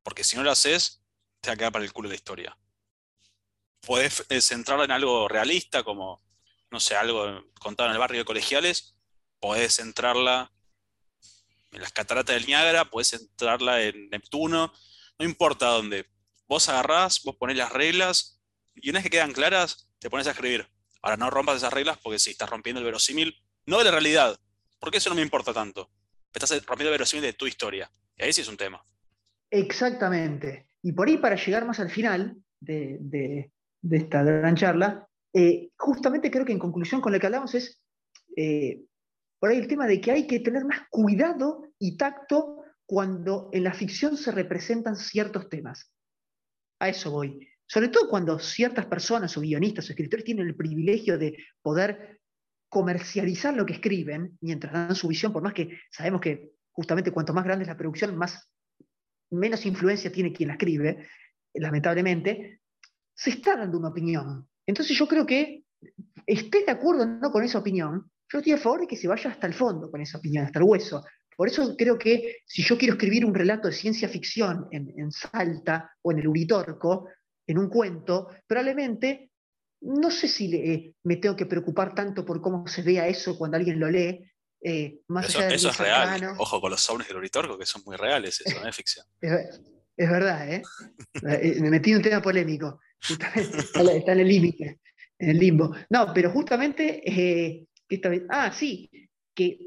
Porque si no las haces, te va a quedar para el culo la historia. Podés eh, centrarla en algo realista, como, no sé, algo contado en el barrio de colegiales, podés centrarla en las cataratas del Niágara, podés centrarla en Neptuno, no importa dónde. Vos agarrás, vos ponés las reglas, y una vez que quedan claras, te pones a escribir. Ahora no rompas esas reglas porque si estás rompiendo el verosímil, no de la realidad, porque eso no me importa tanto. Estás rompiendo el verosímil de tu historia. Y ahí sí es un tema. Exactamente. Y por ahí, para llegar más al final de, esta gran charla, eh, justamente creo que en conclusión con lo que hablamos es eh, por ahí el tema de que hay que tener más cuidado y tacto cuando en la ficción se representan ciertos temas. A eso voy. Sobre todo cuando ciertas personas o guionistas o escritores tienen el privilegio de poder comercializar lo que escriben mientras dan su visión, por más que sabemos que justamente cuanto más grande es la producción, más menos influencia tiene quien la escribe, lamentablemente, se está dando una opinión. Entonces yo creo que esté de acuerdo o no con esa opinión, yo estoy a favor de que se vaya hasta el fondo con esa opinión, hasta el hueso. Por eso creo que si yo quiero escribir un relato de ciencia ficción en, en Salta o en el Uritorco, en un cuento, probablemente no sé si eh, me tengo que preocupar tanto por cómo se vea eso cuando alguien lo lee. Eh, más eso, allá eso es real. Ojo con los sounds del Uritorco, que son muy reales, eso no es ficción. Es, verdad, ¿eh? ¿eh? Me metí en un tema polémico. está, en el límite, en el limbo. No, pero justamente, ah, sí, que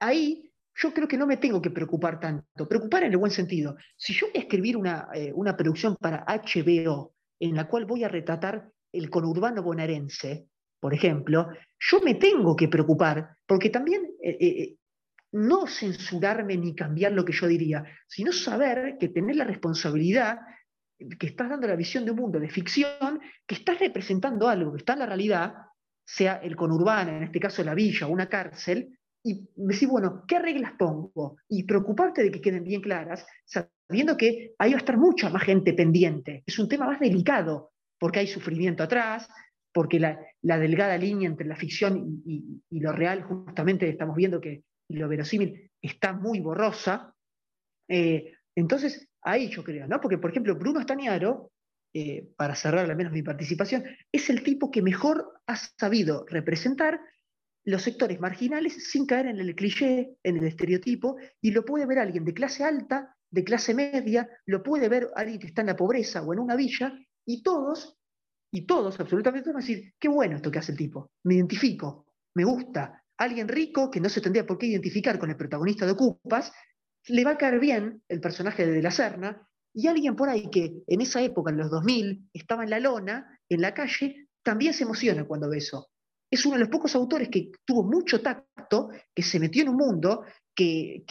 ahí yo creo que no me tengo que preocupar tanto. Preocupar en el buen sentido. Si yo voy a escribir una, una producción para HBO en la cual voy a retratar el conurbano bonaerense, por ejemplo, yo me tengo que preocupar, porque también eh, eh, eh, no censurarme ni cambiar lo que yo diría, sino saber que tener la responsabilidad que estás dando la visión de un mundo de ficción, que estás representando algo que está en la realidad, sea el conurbano, en este caso la villa o una cárcel, y decir, bueno, ¿qué reglas pongo? Y preocuparte de que queden bien claras, sabiendo que ahí va a estar mucha más gente pendiente. Es un tema más delicado, porque hay sufrimiento atrás, porque la, delgada línea entre la ficción y, lo real, justamente estamos viendo que lo verosímil está muy borrosa. Eh, entonces, ahí yo creo, ¿no? Porque, por ejemplo, Bruno Stañaro, eh, para cerrar al menos mi participación, es el tipo que mejor ha sabido representar los sectores marginales sin caer en el cliché, en el estereotipo, y lo puede ver alguien de clase alta, de clase media, lo puede ver alguien que está en la pobreza o en una villa, y todos, y todos, absolutamente van a decir, qué bueno esto que hace el tipo, me identifico, me gusta. Alguien rico que no se tendría por qué identificar con el protagonista de Ocupas, le va a caer bien el personaje de De la Serna, y alguien por ahí que en esa época, en los 2000, estaba en la lona, en la calle, también se emociona cuando ve eso. Es uno de los pocos autores que tuvo mucho tacto, que se metió en un mundo que,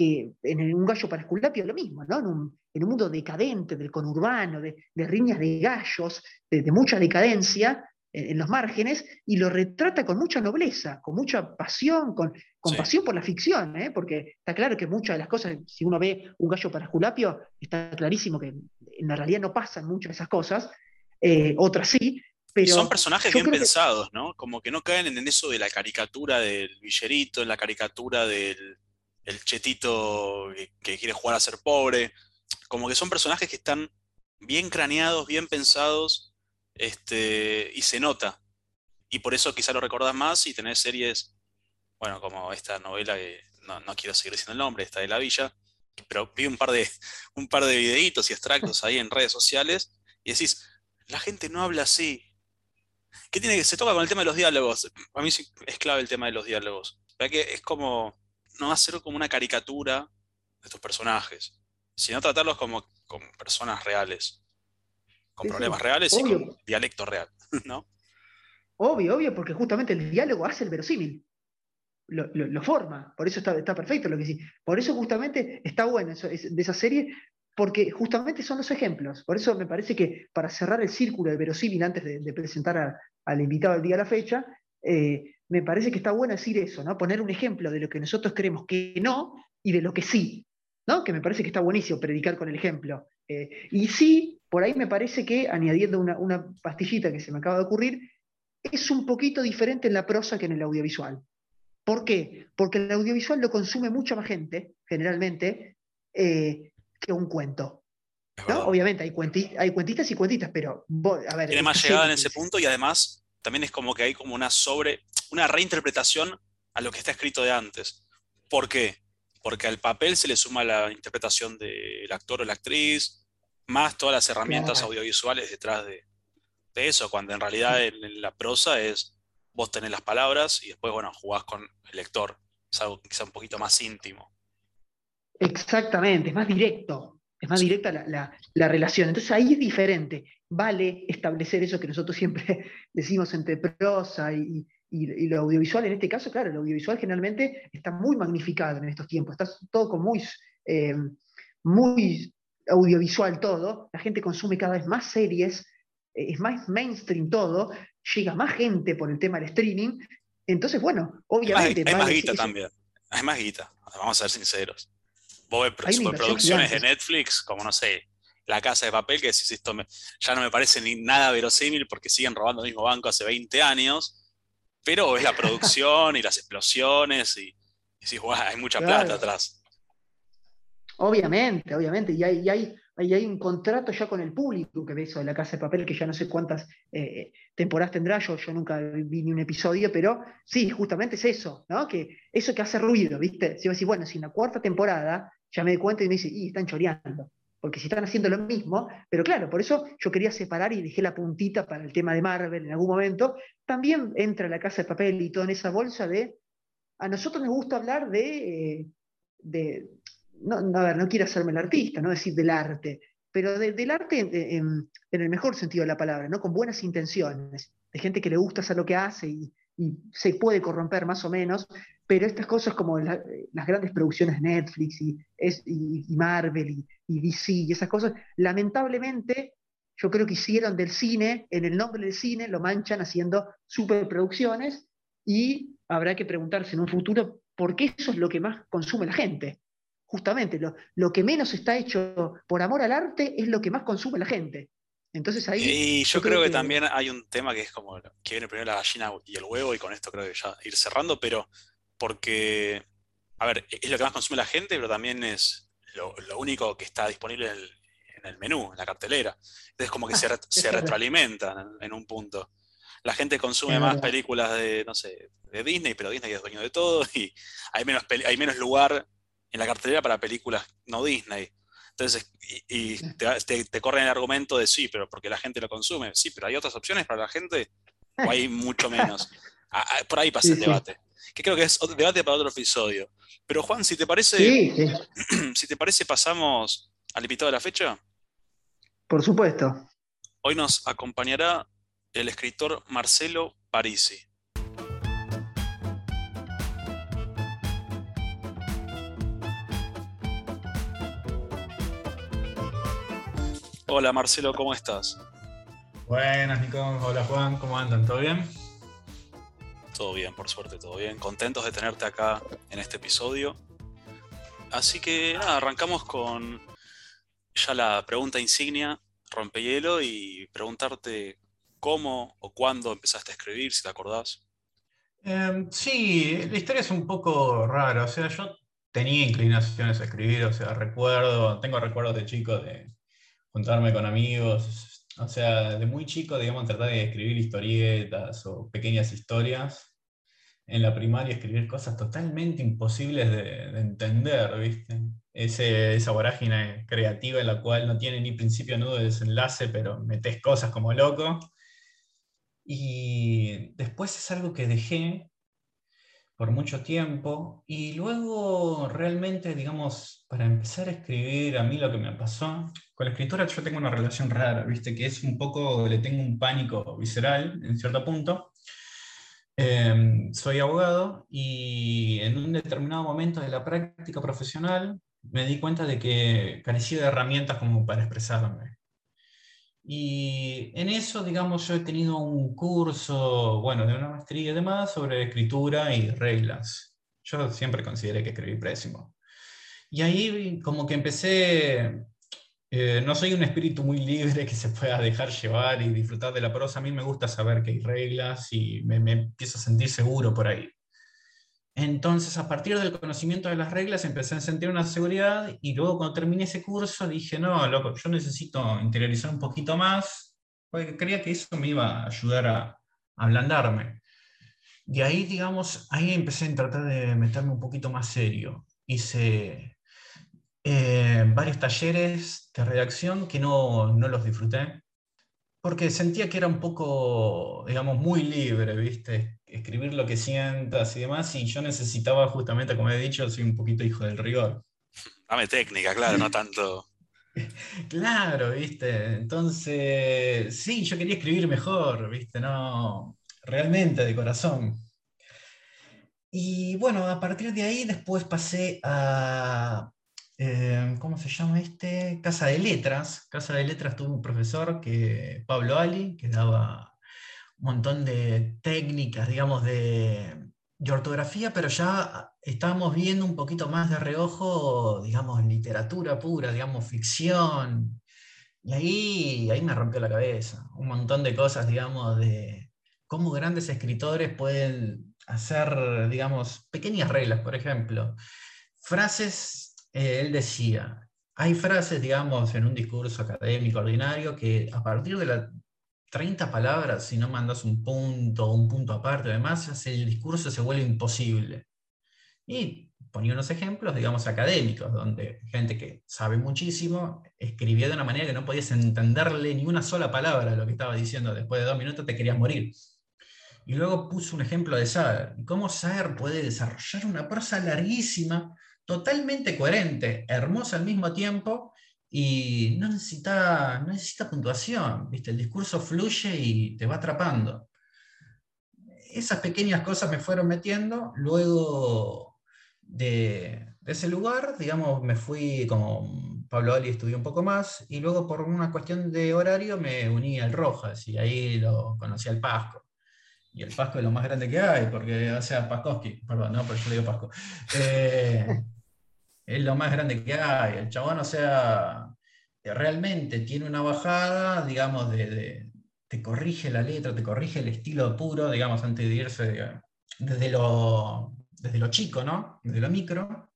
en un gallo para Esculapio lo mismo, ¿no? En un, en un, mundo decadente del conurbano, de, riñas de gallos, de, mucha decadencia en, los márgenes, y lo retrata con mucha nobleza, con mucha pasión, con, con pasión por la ficción, ¿eh? porque está claro que muchas de las cosas, si uno ve un gallo para Esculapio, está clarísimo que en la realidad no pasan muchas de esas cosas, eh, otras sí, pero son personajes bien pensados, ¿no? Como que no caen en eso de la caricatura del villerito, en la caricatura del, el chetito que, quiere jugar a ser pobre. Como que son personajes que están bien craneados, bien pensados, este, y se nota. Y por eso quizá lo recordás más y tenés series, bueno, como esta novela que no, quiero seguir diciendo el nombre, esta de la villa, pero vi un par de, un par de videitos y extractos ahí en redes sociales y decís, la gente no habla así. ¿Qué tiene que se toca con el tema de los diálogos? A mí es clave el tema de los diálogos. que es como no hacerlo como una caricatura de estos personajes, sino tratarlos como, como personas reales, con problemas reales y con dialecto real, ¿no? Obvio, obvio, porque justamente el diálogo hace el verosímil. lo, forma. Por eso está, está, perfecto lo que sí. Por eso justamente está bueno eso, de esa serie, porque justamente son los ejemplos. Por eso me parece que para cerrar el círculo de verosímil antes de, presentar al invitado al día de la fecha, eh, me parece que está bueno decir eso, ¿no? Poner un ejemplo de lo que nosotros creemos que no y de lo que sí, ¿no? Que me parece que está buenísimo predicar con el ejemplo. Eh, y sí, por ahí me parece que, añadiendo una, una pastillita que se me acaba de ocurrir, es un poquito diferente en la prosa que en el audiovisual. ¿Por qué? Porque el audiovisual lo consume mucha más gente, generalmente, eh, que un cuento. Obviamente hay, hay cuentitas y cuentitas, pero a ver. Tiene más llegada en ese punto y además también es como que hay como una sobre, una reinterpretación a lo que está escrito de antes. ¿Por qué? Porque al papel se le suma la interpretación del actor o la actriz, más todas las herramientas audiovisuales detrás de, de, eso, cuando en realidad en la prosa es vos tenés las palabras y después, bueno, jugás con el lector. Es algo quizá un poquito más íntimo. Exactamente, es más directo, es más directa la, relación. Entonces ahí es diferente. Vale establecer eso que nosotros siempre decimos entre prosa y, lo audiovisual. En este caso, claro, el audiovisual generalmente está muy magnificado en estos tiempos. Está todo como muy, eh, muy audiovisual todo. La gente consume cada vez más series, eh, es más mainstream todo, llega más gente por el tema del streaming. Entonces, bueno, obviamente. Hay más, guita también. Hay más guita, vamos a ser sinceros. Vos ves superproducciones de Netflix, como no sé, La Casa de Papel, que decís esto ya no me parece ni nada verosímil porque siguen robando el mismo banco hace 20 años. Pero ves la producción y las explosiones y, decís, hay mucha plata atrás. Obviamente, obviamente. Y hay, y hay Ahí hay un contrato ya con el público que ve eso de la Casa de Papel, que ya no sé cuántas eh, temporadas tendrá, yo, yo nunca vi ni un episodio, pero sí, justamente es eso, ¿no? Que eso que hace ruido, ¿viste? Si vos decís, bueno, si en la cuarta temporada ya me di cuenta y me dice, y están choreando, porque si están haciendo lo mismo, pero claro, por eso yo quería separar y dejé la puntita para el tema de Marvel en algún momento, también entra la Casa de Papel y todo en esa bolsa de, a nosotros nos gusta hablar de, eh, de no, a ver, no quiero hacerme el artista, no decir del arte, pero del arte en, el mejor sentido de la palabra, ¿no? con buenas intenciones, de gente que le gusta hacer lo que hace y, se puede corromper más o menos, pero estas cosas como las grandes producciones Netflix y, y, Marvel y, DC y esas cosas, lamentablemente yo creo que hicieron del cine, en el nombre del cine, lo manchan haciendo superproducciones y habrá que preguntarse en un futuro por qué eso es lo que más consume la gente justamente lo, que menos está hecho por amor al arte es lo que más consume la gente. Entonces ahí. Y yo, creo, que, también hay un tema que es como que viene primero la gallina y el huevo, y con esto creo que ya ir cerrando, pero porque, a ver, es lo que más consume la gente, pero también es lo, único que está disponible en el, menú, en la cartelera. Entonces, como que se, se retroalimentan en, un punto. La gente consume más películas de, no sé, de Disney, pero Disney es dueño de todo y hay menos, hay menos lugar en la cartelera para películas no Disney. Entonces, y, te, corren el argumento de sí, pero porque la gente lo consume. Sí, pero hay otras opciones para la gente o hay mucho menos. Ah, por ahí pasa el debate. Que creo que es otro debate para otro episodio. Pero Juan, si te parece, si te parece, pasamos al invitado de la fecha. Por supuesto. Hoy nos acompañará el escritor Marcelo Parisi. Hola Marcelo, ¿cómo estás? Buenas, Nico. Hola Juan, ¿cómo andan? ¿Todo bien? Todo bien, por suerte, todo bien. Contentos de tenerte acá en este episodio. Así que nada, arrancamos con ya la pregunta insignia, rompehielo, y preguntarte cómo o cuándo empezaste a escribir, si te acordás. Em, sí, la historia es un poco rara. O sea, yo tenía inclinaciones a escribir, o sea, recuerdo, tengo recuerdos de chico de juntarme con amigos, o sea, de muy chico, digamos, tratar de escribir historietas o pequeñas historias. En la primaria escribir cosas totalmente imposibles de, entender, ¿viste? Ese, esa vorágine creativa en la cual no tiene ni principio, nudo de desenlace, pero metes cosas como loco. Y después es algo que dejé por mucho tiempo y luego realmente, digamos, para empezar a escribir, a mí lo que me pasó, con la escritura yo tengo una relación rara, ¿viste? Que es un poco, le tengo un pánico visceral en cierto punto, Em, soy abogado y en un determinado momento de la práctica profesional me di cuenta de que carecía de herramientas como para expresarme. Y en eso, digamos, yo he tenido un curso, bueno, de una maestría y demás sobre escritura y reglas. Yo siempre consideré que escribí pésimo. Y ahí como que empecé, eh, no soy un espíritu muy libre que se pueda dejar llevar y disfrutar de la prosa, a mí me gusta saber que hay reglas y me, me empiezo a sentir seguro por ahí. Entonces, a partir del conocimiento de las reglas, empecé a sentir una seguridad y luego cuando terminé ese curso dije, no, loco, yo necesito interiorizar un poquito más, porque creía que eso me iba a ayudar a, ablandarme. De ahí, digamos, ahí empecé a tratar de meterme un poquito más serio. Hice eh, varios talleres de redacción que no, no los disfruté, porque sentía que era un poco, digamos, muy libre, ¿viste? Escribir lo que sientas y demás, y yo necesitaba justamente, como he dicho, soy un poquito hijo del rigor. Dame técnica, claro, no tanto. claro, ¿viste? Entonces, sí, yo quería escribir mejor, ¿viste? No, realmente, de corazón. Y bueno, a partir de ahí después pasé a eh, ¿cómo se llama este? Casa de Letras. Casa de Letras tuvo un profesor, que, Pablo Ali, que daba montón de técnicas, digamos, de, ortografía, pero ya estábamos viendo un poquito más de reojo, digamos, literatura pura, digamos, ficción. Y ahí, ahí me rompió la cabeza. Un montón de cosas, digamos, de cómo grandes escritores pueden hacer, digamos, pequeñas reglas, por ejemplo. Frases eh, él decía, hay frases, digamos, en un discurso académico ordinario que a partir de las 30 palabras, si no mandas un punto un punto aparte, además, el discurso se vuelve imposible. Y ponía unos ejemplos, digamos, académicos, donde gente que sabe muchísimo escribía de una manera que no podías entenderle ni una sola palabra lo que estaba diciendo. Después de dos minutos te querías morir. Y luego puso un ejemplo de Saer. ¿Cómo Saer puede desarrollar una prosa larguísima totalmente coherente, hermosa al mismo tiempo y no necesita, no necesita puntuación, ¿viste? el discurso fluye y te va atrapando. Esas pequeñas cosas me fueron metiendo, luego de, ese lugar, digamos, me fui como Pablo Ali, estudié un poco más, y luego por una cuestión de horario me uní al Rojas, y ahí lo conocí al Pasco y el Pasco es lo más grande que hay, porque, o sea, Paskowski, perdón, no, pero yo le digo Pasco. Eh, es lo más grande que hay. El chabón, o sea, realmente tiene una bajada, digamos, de, te corrige la letra, te corrige el estilo puro, digamos, antes de irse desde, lo, desde lo chico, ¿no? Desde lo micro.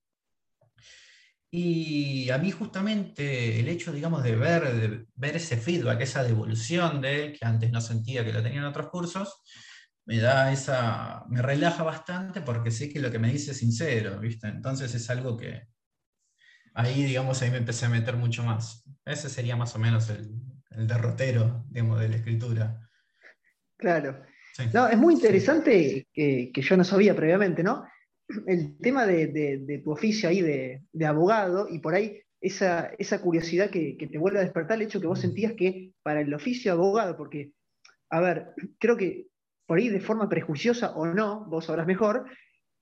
Y a mí justamente el hecho, digamos, de ver, de ver ese feedback, esa devolución de él, que antes no sentía que lo tenía en otros cursos, me da esa, me relaja bastante porque sé que lo que me dice es sincero, ¿viste? Entonces es algo que, ahí, digamos, ahí me empecé a meter mucho más. Ese sería más o menos el, derrotero, digamos, de la escritura. Claro. No, es muy interesante que, yo no sabía previamente, ¿no? El tema de, tu oficio ahí de, abogado y por ahí esa, esa curiosidad que, te vuelve a despertar el hecho que vos sentías que para el oficio de abogado, porque, a ver, creo que por ahí de forma prejuiciosa o no, vos sabrás mejor,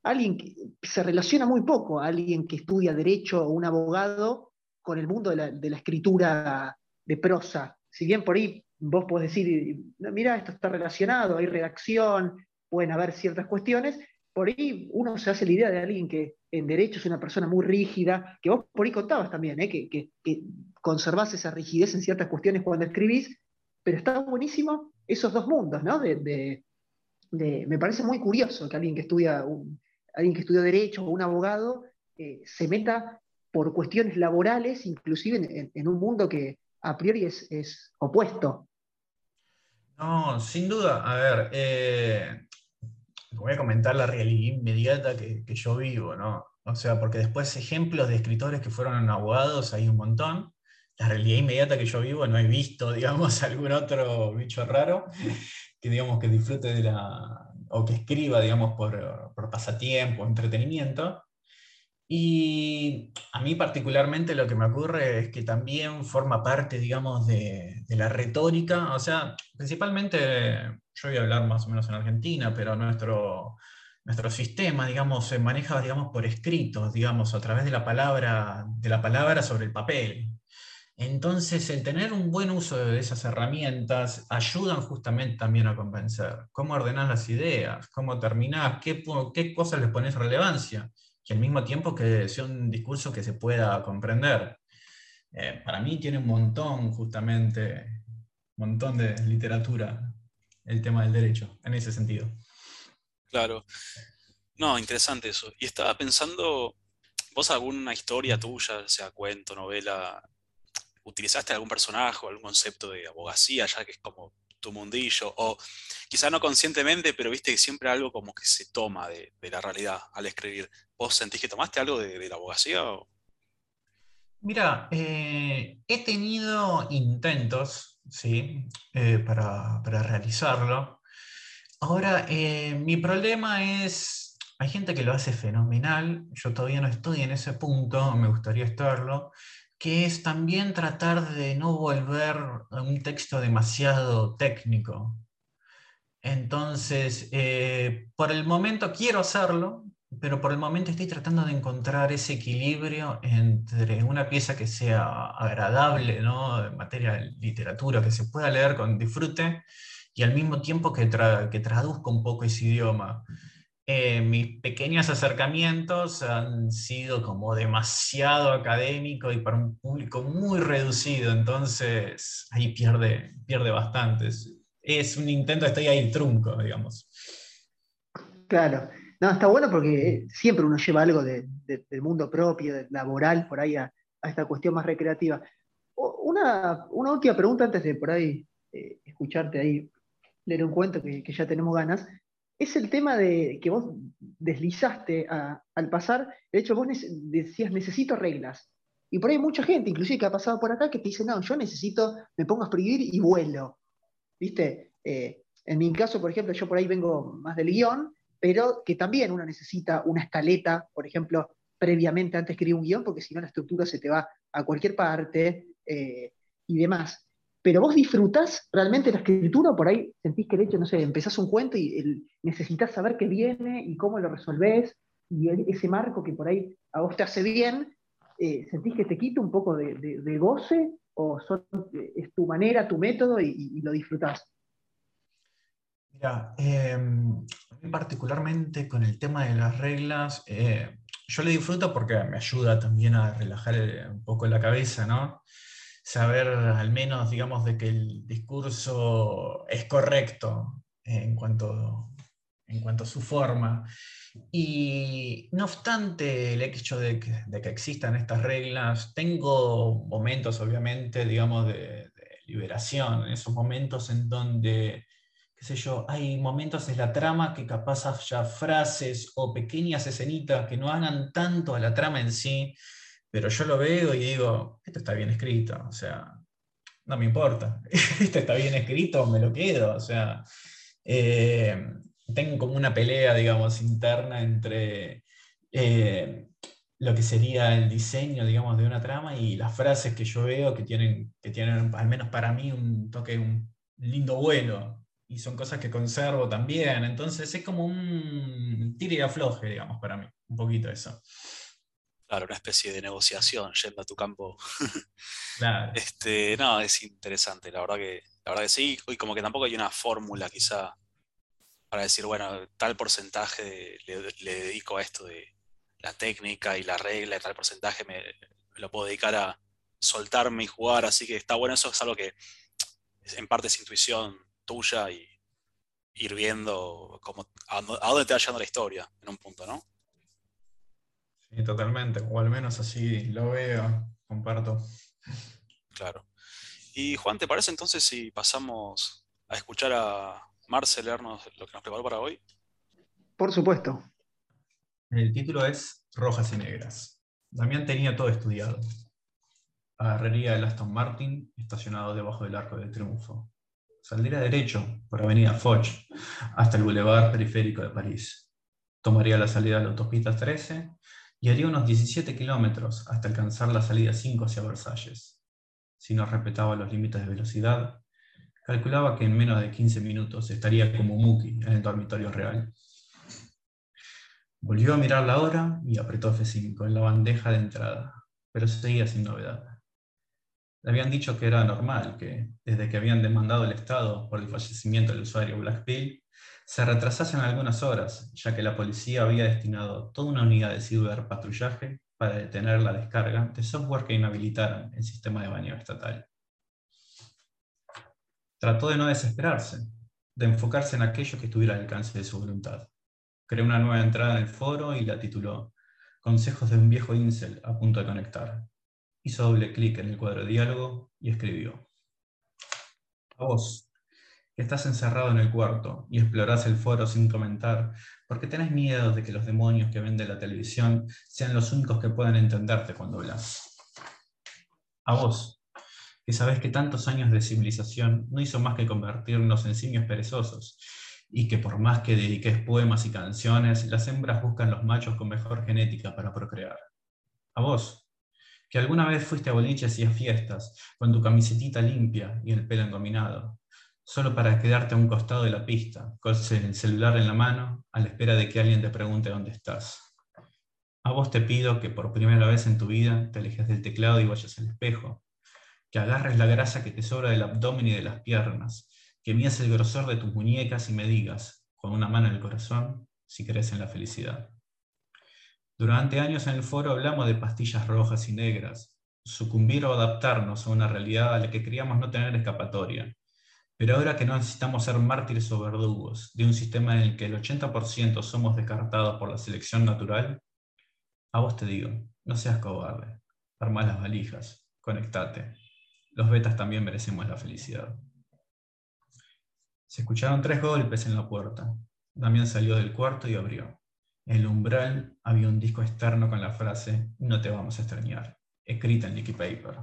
alguien que se relaciona muy poco, alguien que estudia derecho o un abogado con el mundo de la, escritura de prosa. Si bien por ahí vos podés decir, mira, esto está relacionado, hay redacción, pueden haber ciertas cuestiones, por ahí uno se hace la idea de alguien que en derecho es una persona muy rígida, que vos por ahí contabas también, ¿eh? que, que, conservás esa rigidez en ciertas cuestiones cuando escribís, pero está buenísimo esos dos mundos, ¿no? De, me parece muy curioso que alguien que estudia un, alguien que estudió Derecho o un abogado eh, se meta por cuestiones laborales, inclusive en, un mundo que a priori es, opuesto. No, sin duda. A ver, eh, voy a comentar la realidad inmediata que, yo vivo, ¿no? O sea, porque después ejemplos de escritores que fueron abogados hay un montón. La realidad inmediata que yo vivo no he visto, digamos, algún otro bicho raro que, digamos, que disfrute de la, o que escriba, digamos, por, por pasatiempo, entretenimiento. Y a mí particularmente lo que me ocurre es que también forma parte, digamos, de, la retórica, o sea, principalmente, yo voy a hablar más o menos en Argentina, pero nuestro, nuestro sistema, digamos, se maneja, digamos, por escrito, digamos, a través de la palabra, de la palabra sobre el papel. Entonces, el tener un buen uso de esas herramientas ayudan justamente también a convencer. Cómo ordenar las ideas, cómo terminar, qué, qué cosas les pones relevancia y al mismo tiempo que sea un discurso que se pueda comprender. Eh, para mí tiene un montón, justamente, un montón de literatura el tema del derecho, en ese sentido. Claro. No, interesante eso. Y estaba pensando, ¿vos alguna historia tuya, sea cuento, novela, utilizaste algún personaje o algún concepto de abogacía, ya que es como tu mundillo? O quizá no conscientemente, pero viste que siempre algo como que se toma de, la realidad al escribir. ¿Vos sentís que tomaste algo de, la abogacía? Mira, eh, he tenido intentos, ¿sí? Eh, para, realizarlo. Ahora, eh, mi problema es, hay gente que lo hace fenomenal, yo todavía no estoy en ese punto, me gustaría estarlo, que es también tratar de no volver a un texto demasiado técnico. Entonces, eh, por el momento quiero hacerlo, pero por el momento estoy tratando de encontrar ese equilibrio entre una pieza que sea agradable, ¿no? en materia de literatura, que se pueda leer con disfrute, y al mismo tiempo que, que traduzca un poco ese idioma. Eh, mis pequeños acercamientos han sido como demasiado académico y para un público muy reducido, entonces ahí pierde, pierde bastante. Es un intento, estoy ahí trunco, digamos. Claro, no, está bueno porque siempre uno lleva algo del mundo propio, laboral, por ahí a, esta cuestión más recreativa. Una, última pregunta antes de por ahí eh, escucharte ahí leer un cuento que, que ya tenemos ganas es el tema de que vos deslizaste al pasar. De hecho, vos decías, necesito reglas. Y por ahí hay mucha gente, inclusive que ha pasado por acá, que te dice, no, yo necesito, me pongo a escribir y vuelo. ¿Viste? Eh, en mi caso, por ejemplo, yo por ahí vengo más del guion, pero que también uno necesita una escaleta, por ejemplo, previamente antes escribir un guion, porque si no la estructura se te va a cualquier parte eh, y demás. Pero vos disfrutás realmente la escritura, por ahí sentís que el hecho, no sé, empezás un cuento y necesitas saber qué viene y cómo lo resolvés, y ese marco que por ahí a vos te hace bien, eh, ¿sentís que te quita un poco de, goce? ¿O es tu manera, tu método y, lo disfrutás? Mira, em, particularmente con el tema de las reglas, eh, yo lo disfruto porque me ayuda también a relajar un poco la cabeza, ¿no? Saber al menos, digamos, de que el discurso es correcto en cuanto, en cuanto a su forma. Y no obstante el hecho de que, de que existan estas reglas, tengo momentos, obviamente, digamos, de, liberación, esos momentos en donde qué sé yo, hay momentos en la trama que capaz haya frases o pequeñas escenitas que no hagan tanto a la trama en sí, pero yo lo veo y digo, esto está bien escrito, o sea, no me importa, esto está bien escrito, me lo quedo, o sea, eh, tengo como una pelea, digamos, interna entre eh, lo que sería el diseño, digamos, de una trama y las frases que yo veo que tienen, que tienen al menos para mí, un toque, un lindo vuelo. Y son cosas que conservo también. Entonces es como un tire y afloje, digamos, para mí. Un poquito eso. Claro, una especie de negociación yendo a tu campo. Este, no, es interesante, la verdad que, la verdad que sí, y como que tampoco hay una fórmula quizá para decir, bueno, tal porcentaje le, dedico a esto de la técnica y la regla, tal porcentaje me, lo puedo dedicar a soltarme y jugar, así que está bueno, eso es algo que en parte es intuición tuya y ir viendo cómo, a, dónde te va la historia en un punto, ¿no? Totalmente, o al menos así lo veo, comparto. Claro. Y Juan, ¿te parece entonces si pasamos a escuchar a Marcel leernos lo que nos preparó para hoy? Por supuesto. El título es Rojas y Negras. Damián tenía todo estudiado. Agarraría el Aston Martin estacionado debajo del Arco del Triunfo. Saldría derecho por Avenida Foch hasta el Boulevard Periférico de París. Tomaría la salida de la autopista 13 y haría unos 17 kilómetros hasta alcanzar la salida 5 hacia Versalles. Si no respetaba los límites de velocidad, calculaba que en menos de 15 minutos estaría como Muki en el dormitorio real. Volvió a mirar la hora y apretó F5 en la bandeja de entrada, pero seguía sin novedad. Le habían dicho que era normal que, desde que habían demandado el Estado por el fallecimiento del usuario Blackpill, se retrasasen algunas horas, ya que la policía había destinado toda una unidad de ciberpatrullaje para detener la descarga de software que inhabilitaran el sistema de baño estatal. Trató de no desesperarse, de enfocarse en aquello que estuviera al alcance de su voluntad. Creó una nueva entrada en el foro y la tituló Consejos de un viejo incel a punto de conectar hizo doble clic en el cuadro de diálogo y escribió. A vos, que estás encerrado en el cuarto y explorás el foro sin comentar, porque tenés miedo de que los demonios que ven de la televisión sean los únicos que puedan entenderte cuando hablas. A vos, que sabés que tantos años de civilización no hizo más que convertirnos en simios perezosos, y que por más que dediques poemas y canciones, las hembras buscan los machos con mejor genética para procrear. A vos, que alguna vez fuiste a boliches y a fiestas, con tu camisetita limpia y el pelo engominado, solo para quedarte a un costado de la pista, con el celular en la mano, a la espera de que alguien te pregunte dónde estás. A vos te pido que por primera vez en tu vida te alejes del teclado y vayas al espejo, que agarres la grasa que te sobra del abdomen y de las piernas, que mías el grosor de tus muñecas y me digas, con una mano en el corazón, si crees en la felicidad. Durante años en el foro hablamos de pastillas rojas y negras, sucumbir o adaptarnos a una realidad a la que creíamos no tener escapatoria. Pero ahora que no necesitamos ser mártires o verdugos de un sistema en el que el 80% somos descartados por la selección natural, a vos te digo, no seas cobarde, arma las valijas, conectate. Los betas también merecemos la felicidad. Se escucharon tres golpes en la puerta. Damián salió del cuarto y abrió. El umbral había un disco externo con la frase No te vamos a extrañar, escrita en liquid paper.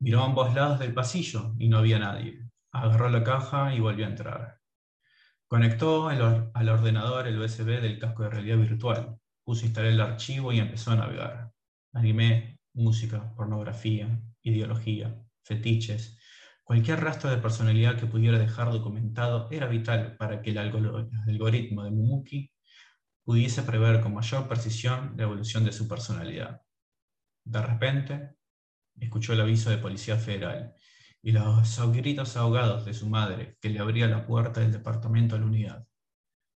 Miró a ambos lados del pasillo y no había nadie. Agarró la caja y volvió a entrar. Conectó al ordenador el USB del casco de realidad virtual, puso a instalar el archivo y empezó a navegar. Anime, música, pornografía, ideología, fetiches, Cualquier rastro de personalidad que pudiera dejar documentado era vital para que el algoritmo de Mumuki pudiese prever con mayor precisión la evolución de su personalidad. De repente, escuchó el aviso de Policía Federal y los gritos ahogados de su madre que le abría la puerta del departamento a la unidad.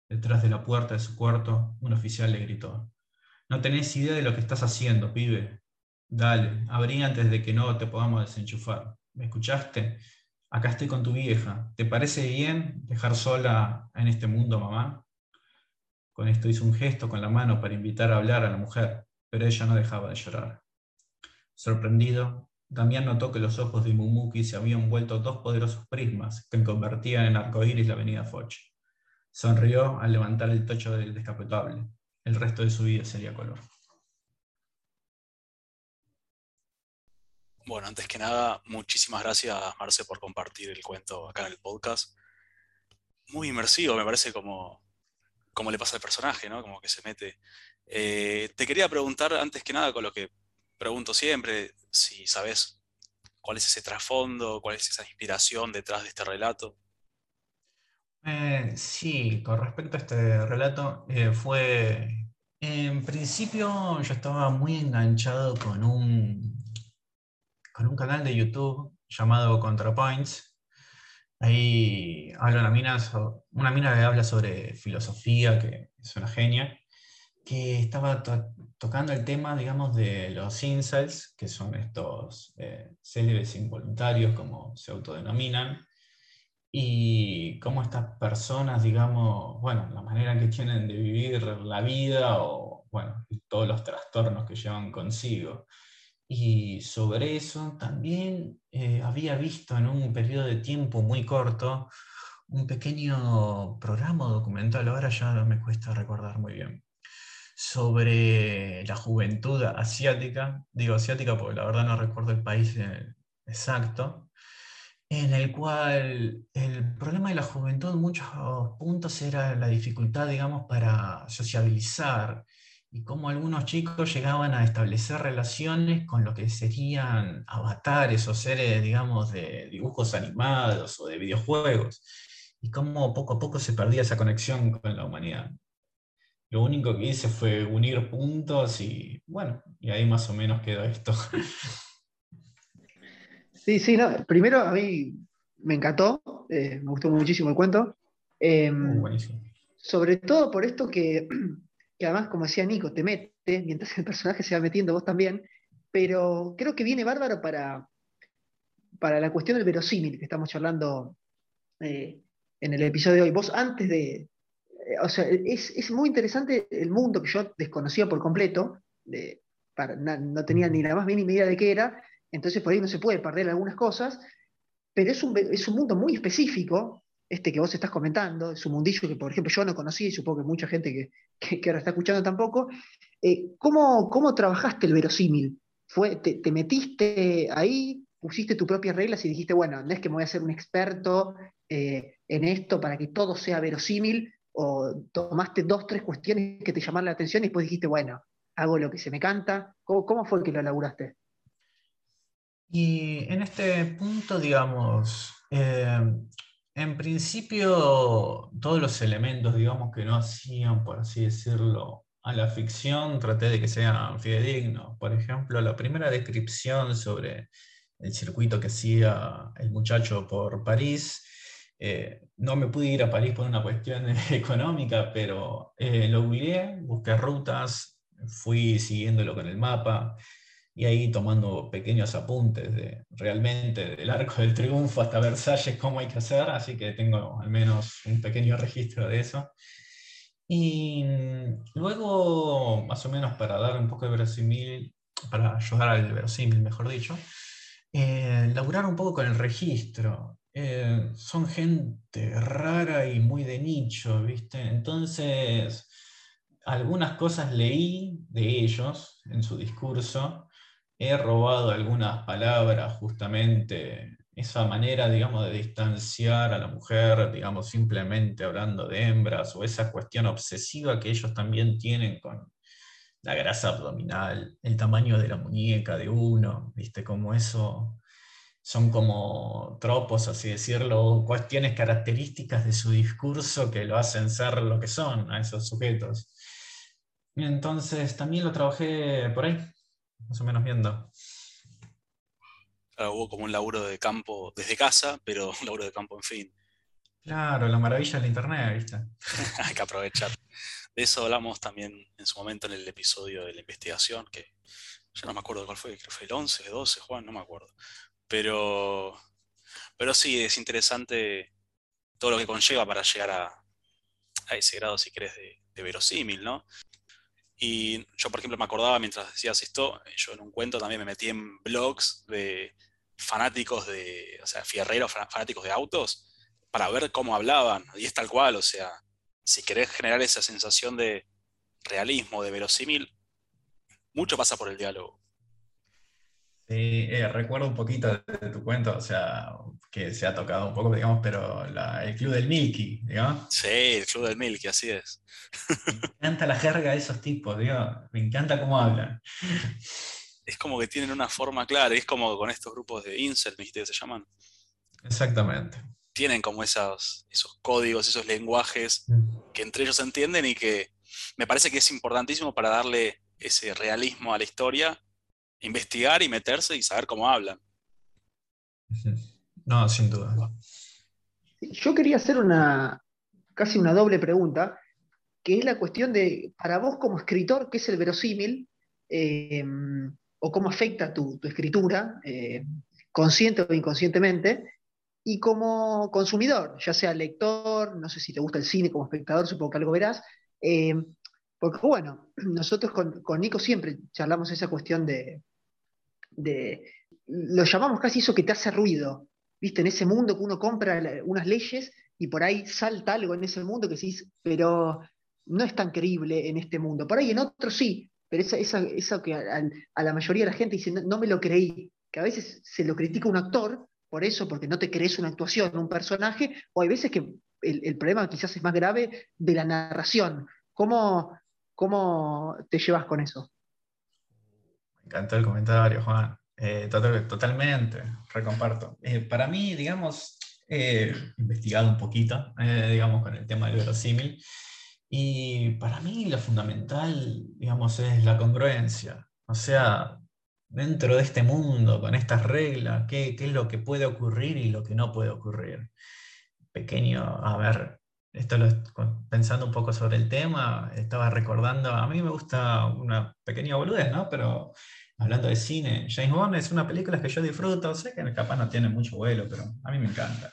Detrás de la puerta de su cuarto, un oficial le gritó, No tenés idea de lo que estás haciendo, pibe. Dale, abrí antes de que no te podamos desenchufar. ¿Me escuchaste? Acá estoy con tu vieja. ¿Te parece bien dejar sola en este mundo, mamá? Con esto hizo un gesto con la mano para invitar a hablar a la mujer, pero ella no dejaba de llorar. Sorprendido, Damián notó que los ojos de Mumuki se habían vuelto dos poderosos prismas que convertían en arcoíris la avenida Foch. Sonrió al levantar el tocho del descapotable. El resto de su vida sería color. Bueno, antes que nada, muchísimas gracias, Marce, por compartir el cuento acá en el podcast. Muy inmersivo, me parece como, como le pasa al personaje, ¿no? Como que se mete. Eh, te quería preguntar, antes que nada, con lo que pregunto siempre, si sabes cuál es ese trasfondo, cuál es esa inspiración detrás de este relato. Eh, sí, con respecto a este relato, eh, fue. En principio, yo estaba muy enganchado con un con un canal de YouTube llamado ContraPoints. Ahí habla una mina, una mina que habla sobre filosofía, que es una genia, que estaba tocando el tema, digamos, de los incels, que son estos eh, célebres involuntarios, como se autodenominan, y cómo estas personas, digamos, bueno, la manera que tienen de vivir la vida o, bueno, todos los trastornos que llevan consigo. Y sobre eso también eh, había visto en un periodo de tiempo muy corto un pequeño programa documental, ahora ya me cuesta recordar muy bien, sobre la juventud asiática, digo asiática porque la verdad no recuerdo el país eh, exacto, en el cual el problema de la juventud en muchos puntos era la dificultad, digamos, para sociabilizar y cómo algunos chicos llegaban a establecer relaciones con lo que serían avatares o seres, digamos, de dibujos animados o de videojuegos, y cómo poco a poco se perdía esa conexión con la humanidad. Lo único que hice fue unir puntos y bueno, y ahí más o menos quedó esto. Sí, sí, no. Primero a mí me encantó, eh, me gustó muchísimo el cuento. Buenísimo. Sobre todo por esto que, que además, como decía Nico, te mete, mientras el personaje se va metiendo vos también, pero creo que viene bárbaro para, para la cuestión del verosímil que estamos charlando eh, en el episodio de hoy. Vos antes de... eh, o sea, es, es muy interesante el mundo que yo desconocía por completo, de- no tenía ni la más mínima idea de qué era, entonces por ahí no se puede perder algunas cosas, pero es un, es un mundo muy específico, este que vos estás comentando, es un mundillo que, por ejemplo, yo no conocía y supongo que mucha gente que, que, ahora está escuchando tampoco. Eh, ¿cómo, ¿Cómo trabajaste el verosímil? ¿Fue, te, te metiste ahí, pusiste tus propias reglas y dijiste, bueno, no es que me voy a ser un experto eh, en esto para que todo sea verosímil, o tomaste dos, tres cuestiones que te llamaron la atención y después dijiste, bueno, hago lo que se me canta? ¿Cómo, cómo fue que lo laburaste? Y en este punto, digamos, eh, en principio todos los elementos, digamos, que no hacían, por así decirlo, a la ficción, traté de que sean fidedignos. Por ejemplo, la primera descripción sobre el circuito que hacía el muchacho por París, eh, no me pude ir a París por una cuestión económica, pero eh, lo googleé, busqué rutas, fui siguiéndolo con el mapa y ahí tomando pequeños apuntes de realmente del Arco del Triunfo hasta Versalles, cómo hay que hacer, así que tengo al menos un pequeño registro de eso. Y mm, luego, más o menos para dar un poco de verosímil, para ayudar al verosímil, mejor dicho, eh, laburar un poco con el registro. Eh, son gente rara y muy de nicho, ¿viste? Entonces, algunas cosas leí de ellos en su discurso, he robado algunas palabras, justamente esa manera, digamos, de distanciar a la mujer, digamos, simplemente hablando de hembras, o esa cuestión obsesiva que ellos también tienen con la grasa abdominal, el tamaño de la muñeca de uno, ¿viste? Como eso son como tropos, así decirlo, cuestiones características de su discurso que lo hacen ser lo que son a esos sujetos. Entonces también lo trabajé por ahí, más o menos viendo. Claro, hubo como un laburo de campo desde casa, pero un laburo de campo en fin. Claro, la maravilla del internet, ¿viste? Hay que aprovechar. De eso hablamos también en su momento en el episodio de la investigación, que ya no me acuerdo cuál fue, creo que fue el 11, el 12, Juan, no me acuerdo. Pero, pero sí, es interesante todo lo que conlleva para llegar a, a ese grado, si querés, de, de verosímil, ¿no? Y yo, por ejemplo, me acordaba mientras decías esto, yo en un cuento también me metí en blogs de fanáticos de, o sea, fierreros, fa- fanáticos de autos, para ver cómo hablaban. Y es tal cual, o sea, si querés generar esa sensación de realismo, de verosímil, mucho pasa por el diálogo. Sí, eh, recuerdo un poquito de tu cuento, o sea, que se ha tocado un poco, digamos, pero la- el club del Milky, digamos. Sí, el Club del Milky, así es. Me encanta la jerga de esos tipos, digamos. Me encanta cómo hablan. Es como que tienen una forma clara, es como con estos grupos de incel, ¿viste que se llaman? Exactamente. Tienen como esos, esos códigos, esos lenguajes que entre ellos se entienden y que me parece que es importantísimo para darle ese realismo a la historia, investigar y meterse y saber cómo hablan. No, sin duda. Yo quería hacer una, casi una doble pregunta, que es la cuestión de, para vos como escritor, ¿qué es el verosímil? Eh, o cómo afecta tu, tu escritura, eh, consciente o inconscientemente, y como consumidor, ya sea lector, no sé si te gusta el cine como espectador, supongo que algo verás, eh, porque bueno, nosotros con, con Nico siempre charlamos esa cuestión de, de, lo llamamos casi eso que te hace ruido, ¿viste? En ese mundo que uno compra unas leyes y por ahí salta algo en ese mundo que decís, pero no es tan creíble en este mundo. Por ahí en otro sí, pero esa, esa, eso que a, la mayoría de la gente dice, no, me lo creí, que a veces se lo critica un actor por eso, porque no te crees una actuación, un personaje, o hay veces que el, el problema quizás es más grave de la narración. ¿Cómo, ¿Cómo te llevas con eso? Me encantó el comentario, Juan. Eh, totalmente, recomparto. Eh, para mí, digamos, he investigado un poquito, eh, digamos, con el tema del verosímil, y para mí lo fundamental, digamos, es la congruencia. O sea, dentro de este mundo, con estas reglas, ¿qué, qué es lo que puede ocurrir y lo que no puede ocurrir? Pequeño, a ver, esto pensando un poco sobre el tema, estaba recordando, a mí me gusta una pequeña boludez, ¿no? Pero hablando de cine, James Bond es una película que yo disfruto, sé que capaz no tiene mucho vuelo, pero a mí me encanta.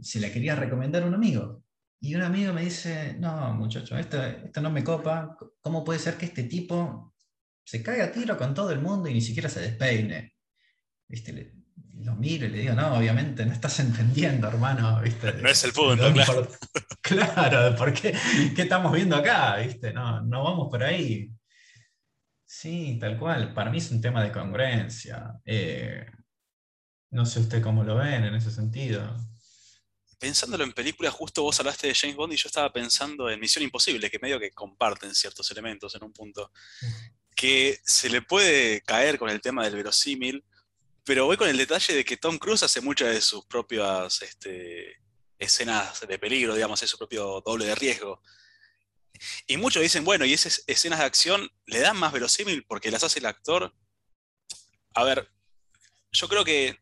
Se la quería recomendar a un amigo. Y un amigo me dice, no, muchacho, esto, esto no me copa. ¿Cómo puede ser que este tipo se caiga a tiro con todo el mundo y ni siquiera se despeine? ¿Viste? lo miro y le digo, no, obviamente no estás entendiendo, hermano. ¿viste? No es el punto, claro. claro, ¿por qué, qué, estamos viendo acá? ¿viste? No, no vamos por ahí. Sí, tal cual. Para mí es un tema de congruencia. Eh, no sé usted cómo lo ven en ese sentido. Pensándolo en películas, justo vos hablaste de James Bond y yo estaba pensando en Misión Imposible, que medio que comparten ciertos elementos en un punto. Que se le puede caer con el tema del verosímil, pero voy con el detalle de que Tom Cruise hace muchas de sus propias este, escenas de peligro, digamos, es su propio doble de riesgo. Y muchos dicen, bueno, y esas escenas de acción le dan más verosímil porque las hace el actor. A ver, yo creo que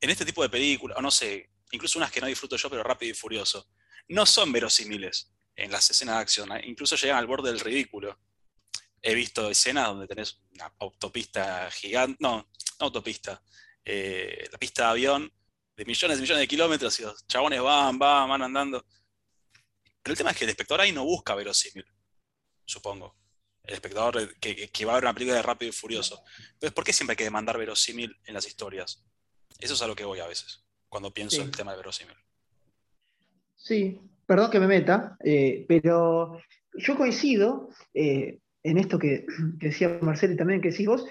en este tipo de películas, o no sé, incluso unas que no disfruto yo, pero rápido y furioso, no son verosímiles en las escenas de acción, ¿eh? incluso llegan al borde del ridículo. He visto escenas donde tenés una autopista gigante, no, no autopista, eh, la pista de avión de millones y millones de kilómetros y los chabones van, van, van andando. Pero el tema es que el espectador ahí no busca verosímil, supongo. El espectador que, va a ver una película de Rápido y Furioso. Entonces, ¿por qué siempre hay que demandar verosímil en las historias? Eso es a lo que voy a veces, cuando pienso en el tema de verosímil. Sí, perdón que me meta, eh, pero yo coincido eh, en esto que, decía Marcelo y también que decís vos,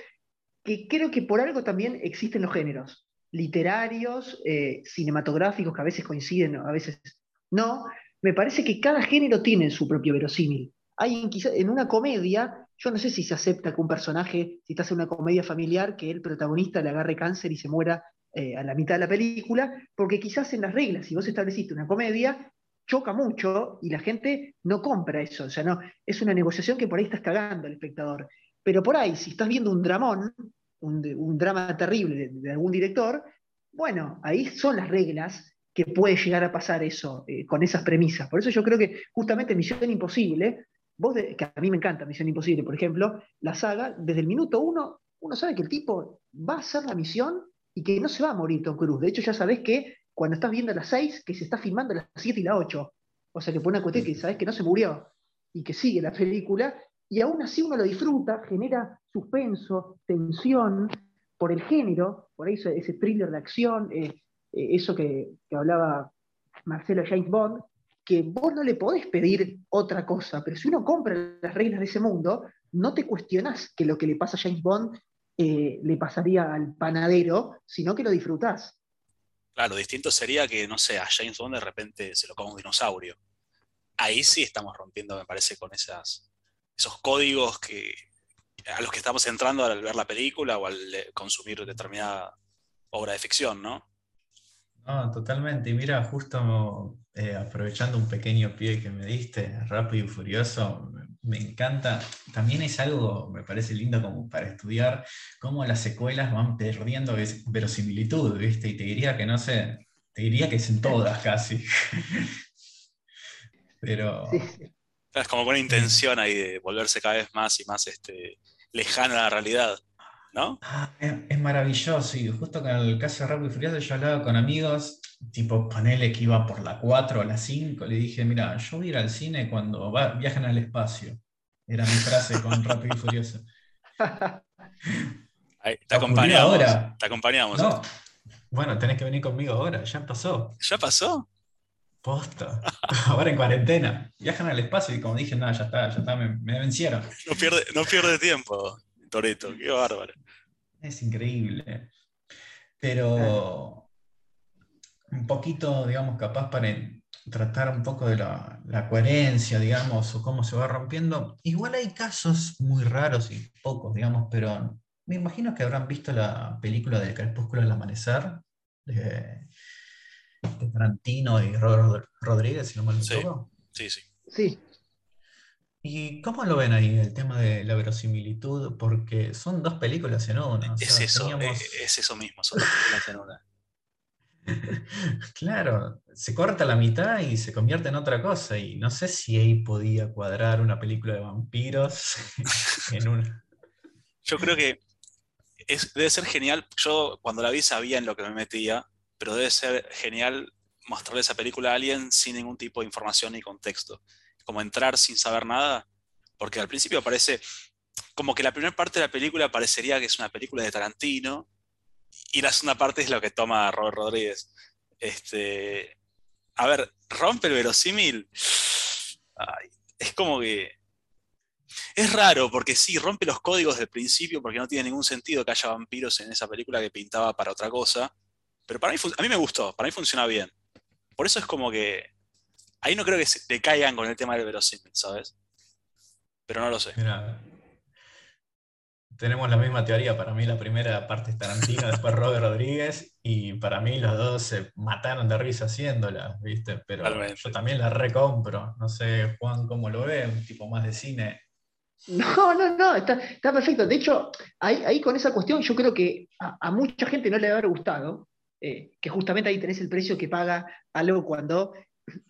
que creo que por algo también existen los géneros literarios, eh, cinematográficos, que a veces coinciden, a veces no, me parece que cada género tiene su propio verosímil. Hay en una comedia, yo no sé si se acepta que un personaje, si estás en una comedia familiar, que el protagonista le agarre cáncer y se muera eh, a la mitad de la película, porque quizás en las reglas, si vos estableciste una comedia, choca mucho y la gente no compra eso. O sea, no, es una negociación que por ahí estás cagando al espectador. Pero por ahí, si estás viendo un dramón, un, drama terrible de, algún director, bueno, ahí son las reglas que puede llegar a pasar eso eh, con esas premisas. Por eso yo creo que justamente Misión Imposible, vos que a mí me encanta Misión Imposible, por ejemplo, la saga, desde el minuto uno, uno sabe que el tipo va a hacer la misión y que no se va a morir Tom Cruise. De hecho, ya sabés que cuando estás viendo las 6, que se está filmando las 7 y las 8. O sea, que pone una cuestión que sabés que no se murió y que sigue la película, y aún así uno lo disfruta, genera suspenso, tensión, por el género, por eso ese thriller de acción, eh, eso que, hablaba Marcelo James Bond, que vos no le podés pedir otra cosa, pero si uno compra las reglas de ese mundo, no te cuestionás que lo que le pasa a James Bond eh, le pasaría al panadero, sino que lo disfrutás. Claro, distinto sería que, no sé, a James Bond de repente se lo coma un dinosaurio. Ahí sí estamos rompiendo, me parece, con esas, esos códigos que, a los que estamos entrando al ver la película o al consumir determinada obra de ficción, ¿no? No, totalmente. Y mira, justo eh, aprovechando un pequeño pie que me diste, rápido y furioso, me encanta. También es algo, me parece lindo como para estudiar, cómo las secuelas van perdiendo verosimilitud, ¿viste? Y te diría que no sé, te diría que es en todas casi. Pero. Es como con intención ahí de volverse cada vez más y más este, lejana a la realidad. ¿No? Ah, es, maravilloso, y justo con el caso de Rápido y Furioso yo hablaba con amigos, tipo panele que iba por la 4 o la 5, le dije, mira, yo voy a ir al cine cuando viajan al espacio. Era mi frase con Rápido y Furioso. te acompañamos. Ahora. Te acompañamos. No. Bueno, tenés que venir conmigo ahora, ya pasó. ¿Ya pasó? Posta. Ahora en cuarentena. Viajan al espacio y como dije, nada, ya está, ya está, me, me vencieron. No pierde, no pierde tiempo. Toreto, qué bárbaro. Es increíble. Pero un poquito, digamos, capaz para tratar un poco de la, la, coherencia, digamos, o cómo se va rompiendo. Igual hay casos muy raros y pocos, digamos, pero me imagino que habrán visto la película del Crepúsculo del Amanecer, de, de Tarantino y Robert Rodríguez, si no me equivoco. Sí, sí. Sí. ¿Y cómo lo ven ahí el tema de la verosimilitud? Porque son dos películas en una. Es, eso, eh, es, eso mismo, son dos películas en una. claro, se corta la mitad y se convierte en otra cosa. Y no sé si ahí podía cuadrar una película de vampiros en una. Yo creo que debe ser genial. Yo cuando la vi sabía en lo que me metía, pero debe ser genial mostrarle esa película a alguien sin ningún tipo de información ni contexto. Como entrar sin saber nada, porque al principio parece como que la primera parte de la película parecería que es una película de Tarantino y la segunda parte es lo que toma Robert Rodríguez. Este, a ver, rompe el verosímil. es como que es raro porque sí, rompe los códigos del principio porque no tiene ningún sentido que haya vampiros en esa película que pintaba para otra cosa. Pero para mí, a mí me gustó, para mí funciona bien. Por eso es como que ahí no creo que se caigan con el tema del verosímil, ¿sabes? Pero no lo sé. tenemos la misma teoría. Para mí la primera parte es Tarantino, después Robert Rodríguez, y para mí los dos se mataron de risa haciéndola, ¿viste? Pero yo también la recompro. No sé, Juan, cómo lo ve, un tipo más de cine. No, no, no, está, perfecto. De hecho, ahí, con esa cuestión yo creo que a, mucha gente no le va a haber gustado, eh, que justamente ahí tenés el precio que paga algo cuando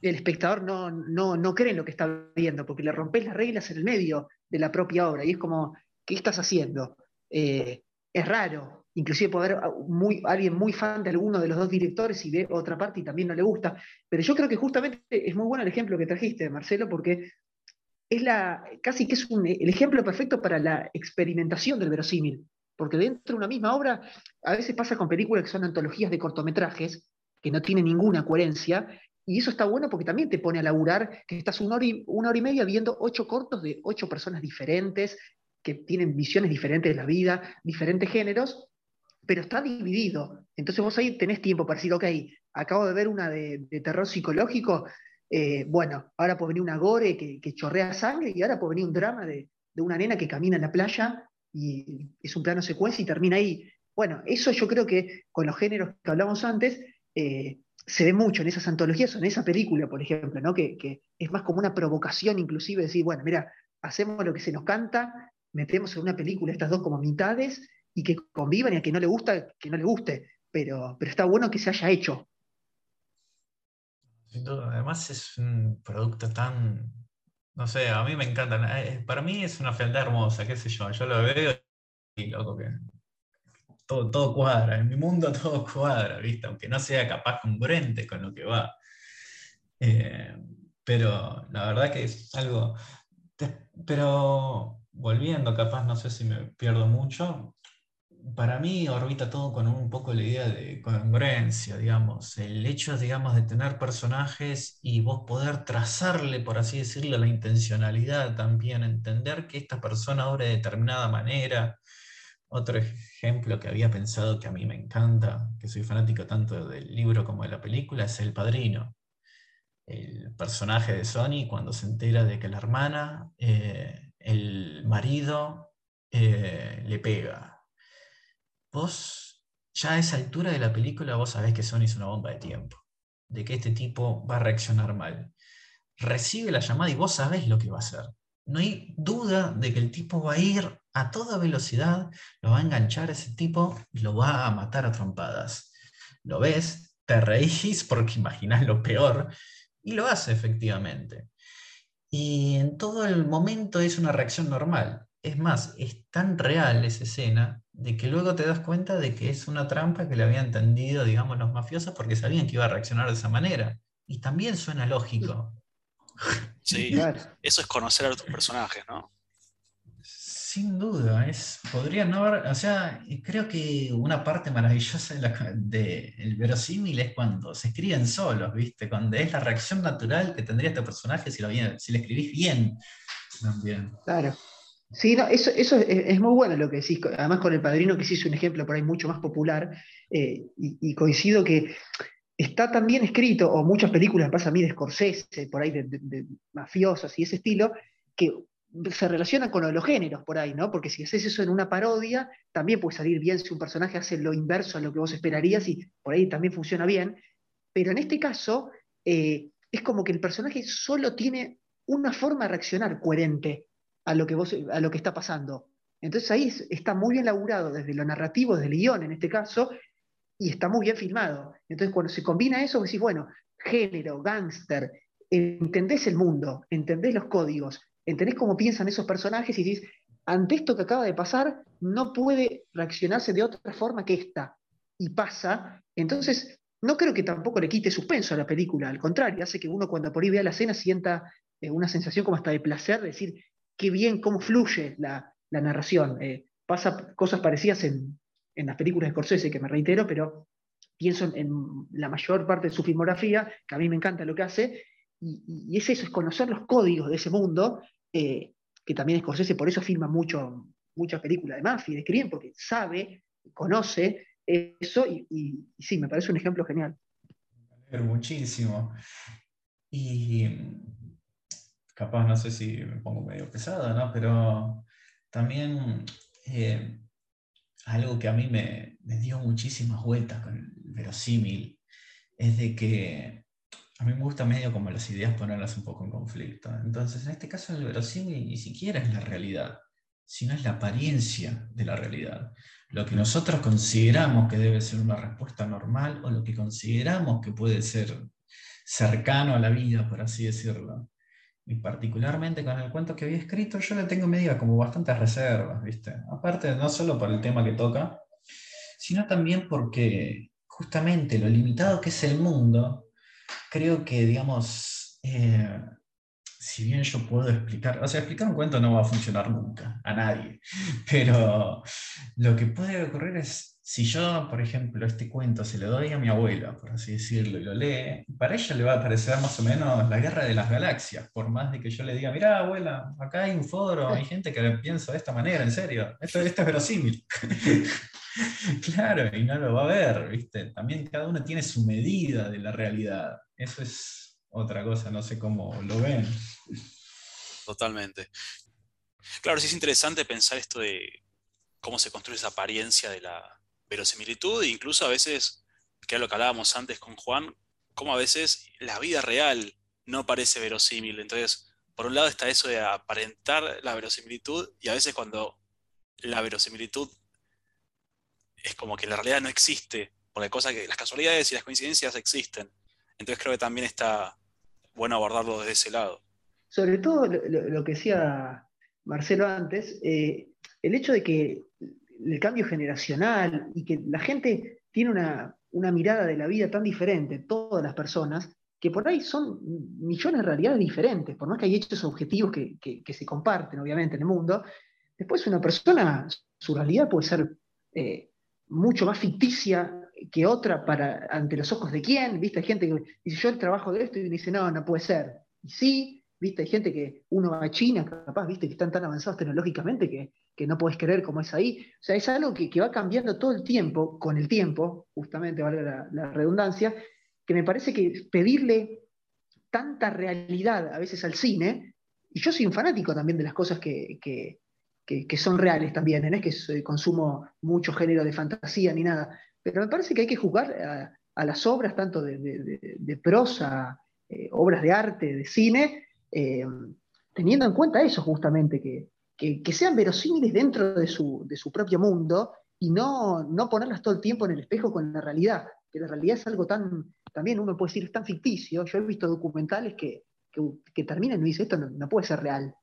el espectador no, no, cree en lo que está viendo, porque le rompes las reglas en el medio de la propia obra, y es como, ¿qué estás haciendo? Eh, es raro, inclusive puede haber muy, alguien muy fan de alguno de los dos directores y ve otra parte y también no le gusta, pero yo creo que justamente es muy bueno el ejemplo que trajiste, Marcelo, porque es la, casi que es el ejemplo perfecto para la experimentación del verosímil. Porque dentro de una misma obra, a veces pasa con películas que son antologías de cortometrajes, que no tienen ninguna coherencia, y eso está bueno porque también te pone a laburar que estás una hora y, una hora y media viendo ocho cortos de ocho personas diferentes, que tienen visiones diferentes de la vida, diferentes géneros, pero está dividido. Entonces vos ahí tenés tiempo para decir, ok, acabo de ver una de terror psicológico, eh, bueno, ahora puede venir una gore que, chorrea sangre y ahora puede venir un drama de, una nena que camina en la playa y es un plano secuencia y termina ahí. Bueno, eso yo creo que con los géneros que hablamos antes eh, se ve mucho en esas antologías o en esa película, por ejemplo, ¿no? que, es más como una provocación inclusive decir, bueno, mira, hacemos lo que se nos canta, metemos en una película estas dos como mitades y que convivan y a que no le gusta, que no le guste, pero, pero está bueno que se haya hecho. Sin duda, además es un producto tan, no sé, a mí me encanta. Eh, para mí es una fealdad hermosa, qué sé yo, yo lo veo y loco que todo, cuadra, en mi mundo todo cuadra, ¿viste? Aunque no sea capaz congruente con lo que va. Eh, pero la verdad que es algo... Pero volviendo, capaz, no sé si me pierdo mucho, para mí orbita todo con un poco la idea de congruencia, digamos, el hecho, digamos, de tener personajes y vos poder trazarle, por así decirlo, la intencionalidad también, entender que esta persona obra de determinada manera. Otro ejemplo que había pensado que a mí me encanta, que soy fanático tanto del libro como de la película, es El Padrino. El personaje de Sony cuando se entera de que la hermana, eh, el marido, eh, le pega vos ya a esa altura de la película vos sabés que Sony es una bomba de tiempo, de que este tipo va a reaccionar mal. Recibe la llamada y vos sabés lo que va a hacer. No hay duda de que el tipo va a ir a toda velocidad, lo va a enganchar a ese tipo y lo va a matar a trompadas. Lo ves, te reís porque imaginás lo peor y lo hace efectivamente. Y en todo el momento es una reacción normal. Es más, es tan real esa escena de que luego te das cuenta de que es una trampa que le habían entendido, digamos, los mafiosos porque sabían que iba a reaccionar de esa manera. Y también suena lógico. Sí, eso es conocer a tus personajes, ¿no? Sin duda, es, podría no haber, o sea, creo que una parte maravillosa del de el verosímil es cuando se escriben solos, ¿viste? Cuando es la reacción natural que tendría este personaje si lo, si lo escribís bien. También. Claro. Sí, eso, es, muy bueno lo que decís, además con el padrino que sí es un ejemplo por ahí mucho más popular, eh, y, coincido que está tan bien escrito, o muchas películas, pasa a mí de Scorsese, por ahí de, de, mafiosos y ese estilo, que se relaciona con los géneros por ahí, ¿no? Porque si haces eso en una parodia, también puede salir bien si un personaje hace lo inverso a lo que vos esperarías y por ahí también funciona bien. Pero en este caso, eh, es como que el personaje solo tiene una forma de reaccionar coherente a lo que, vos, a lo que está pasando. Entonces ahí está muy bien laburado desde lo narrativo, desde el guion en este caso, y está muy bien filmado. Entonces cuando se combina eso, decís, bueno, género, gángster, entendés el mundo, entendés los códigos, entendés cómo piensan esos personajes y dices, ante esto que acaba de pasar, no puede reaccionarse de otra forma que esta. Y pasa. Entonces, no creo que tampoco le quite suspenso a la película, al contrario, hace que uno cuando por ahí vea la escena sienta eh, una sensación como hasta de placer, de decir, qué bien, cómo fluye la, narración. Eh, pasa cosas parecidas en, las películas de Scorsese, que me reitero, pero pienso en, la mayor parte de su filmografía, que a mí me encanta lo que hace, y, es eso, es conocer los códigos de ese mundo, eh, que también Scorsese por eso filma mucho, muchas películas de mafia y de crimen, porque sabe, conoce eso, y, sí, me parece un ejemplo genial. Muchísimo. Y capaz, no sé si me pongo medio pesado, ¿no? Pero también eh, algo que a mí me, dio muchísimas vueltas con el verosímil es de que a mí me gusta medio como las ideas ponerlas un poco en conflicto. Entonces, en este caso, el verosímil ni siquiera es la realidad, sino es la apariencia de la realidad. Lo que nosotros consideramos que debe ser una respuesta normal o lo que consideramos que puede ser cercano a la vida, por así decirlo. Y particularmente con el cuento que había escrito, yo le tengo media como bastantes reservas, ¿viste? Aparte, no solo por el tema que toca, sino también porque justamente lo limitado que es el mundo creo que, digamos, eh, si bien yo puedo explicar, o sea, explicar un cuento no va a funcionar nunca, a nadie, pero lo que puede ocurrir es, si yo, por ejemplo, este cuento se lo doy a mi abuela, por así decirlo, y lo lee, para ella le va a parecer más o menos la guerra de las galaxias, por más de que yo le diga, mira, abuela, acá hay un foro, hay gente que piensa de esta manera, en serio, esto, esto es verosímil. claro, y no lo va a ver, ¿viste? También cada uno tiene su medida de la realidad. Eso es otra cosa, no sé cómo lo ven. Totalmente. Claro, sí es interesante pensar esto de cómo se construye esa apariencia de la verosimilitud, e incluso a veces, que es lo que hablábamos antes con Juan, cómo a veces la vida real no parece verosímil. Entonces, por un lado está eso de aparentar la verosimilitud y a veces cuando la verosimilitud es como que la realidad no existe, porque cosas que las casualidades y las coincidencias existen. Entonces creo que también está bueno abordarlo desde ese lado. Sobre todo lo, que decía Marcelo antes, eh, el hecho de que el cambio generacional y que la gente tiene una, mirada de la vida tan diferente, todas las personas, que por ahí son millones de realidades diferentes, por más que hay hechos objetivos que, se comparten, obviamente, en el mundo, después una persona, su realidad puede ser eh, mucho más ficticia que otra para, ante los ojos de quién, ¿viste? Hay gente que dice, yo trabajo de esto y dice, no, no puede ser. Y sí, ¿viste? Hay gente que uno va a China, capaz, ¿viste? Que están tan avanzados tecnológicamente que, no puedes creer cómo es ahí. O sea, es algo que, va cambiando todo el tiempo, con el tiempo, justamente, valga la, redundancia, que me parece que pedirle tanta realidad a veces al cine, y yo soy un fanático también de las cosas que, que, son reales también, no es que consumo mucho género de fantasía ni nada, pero me parece que hay que jugar a, las obras, tanto de, prosa, eh, obras de arte, de cine, eh, teniendo en cuenta eso justamente, que, sean verosímiles dentro de su, propio mundo y no, no ponerlas todo el tiempo en el espejo con la realidad, que la realidad es algo tan, también uno puede decir, es tan ficticio. Yo he visto documentales que, terminan y dicen, esto no puede ser real.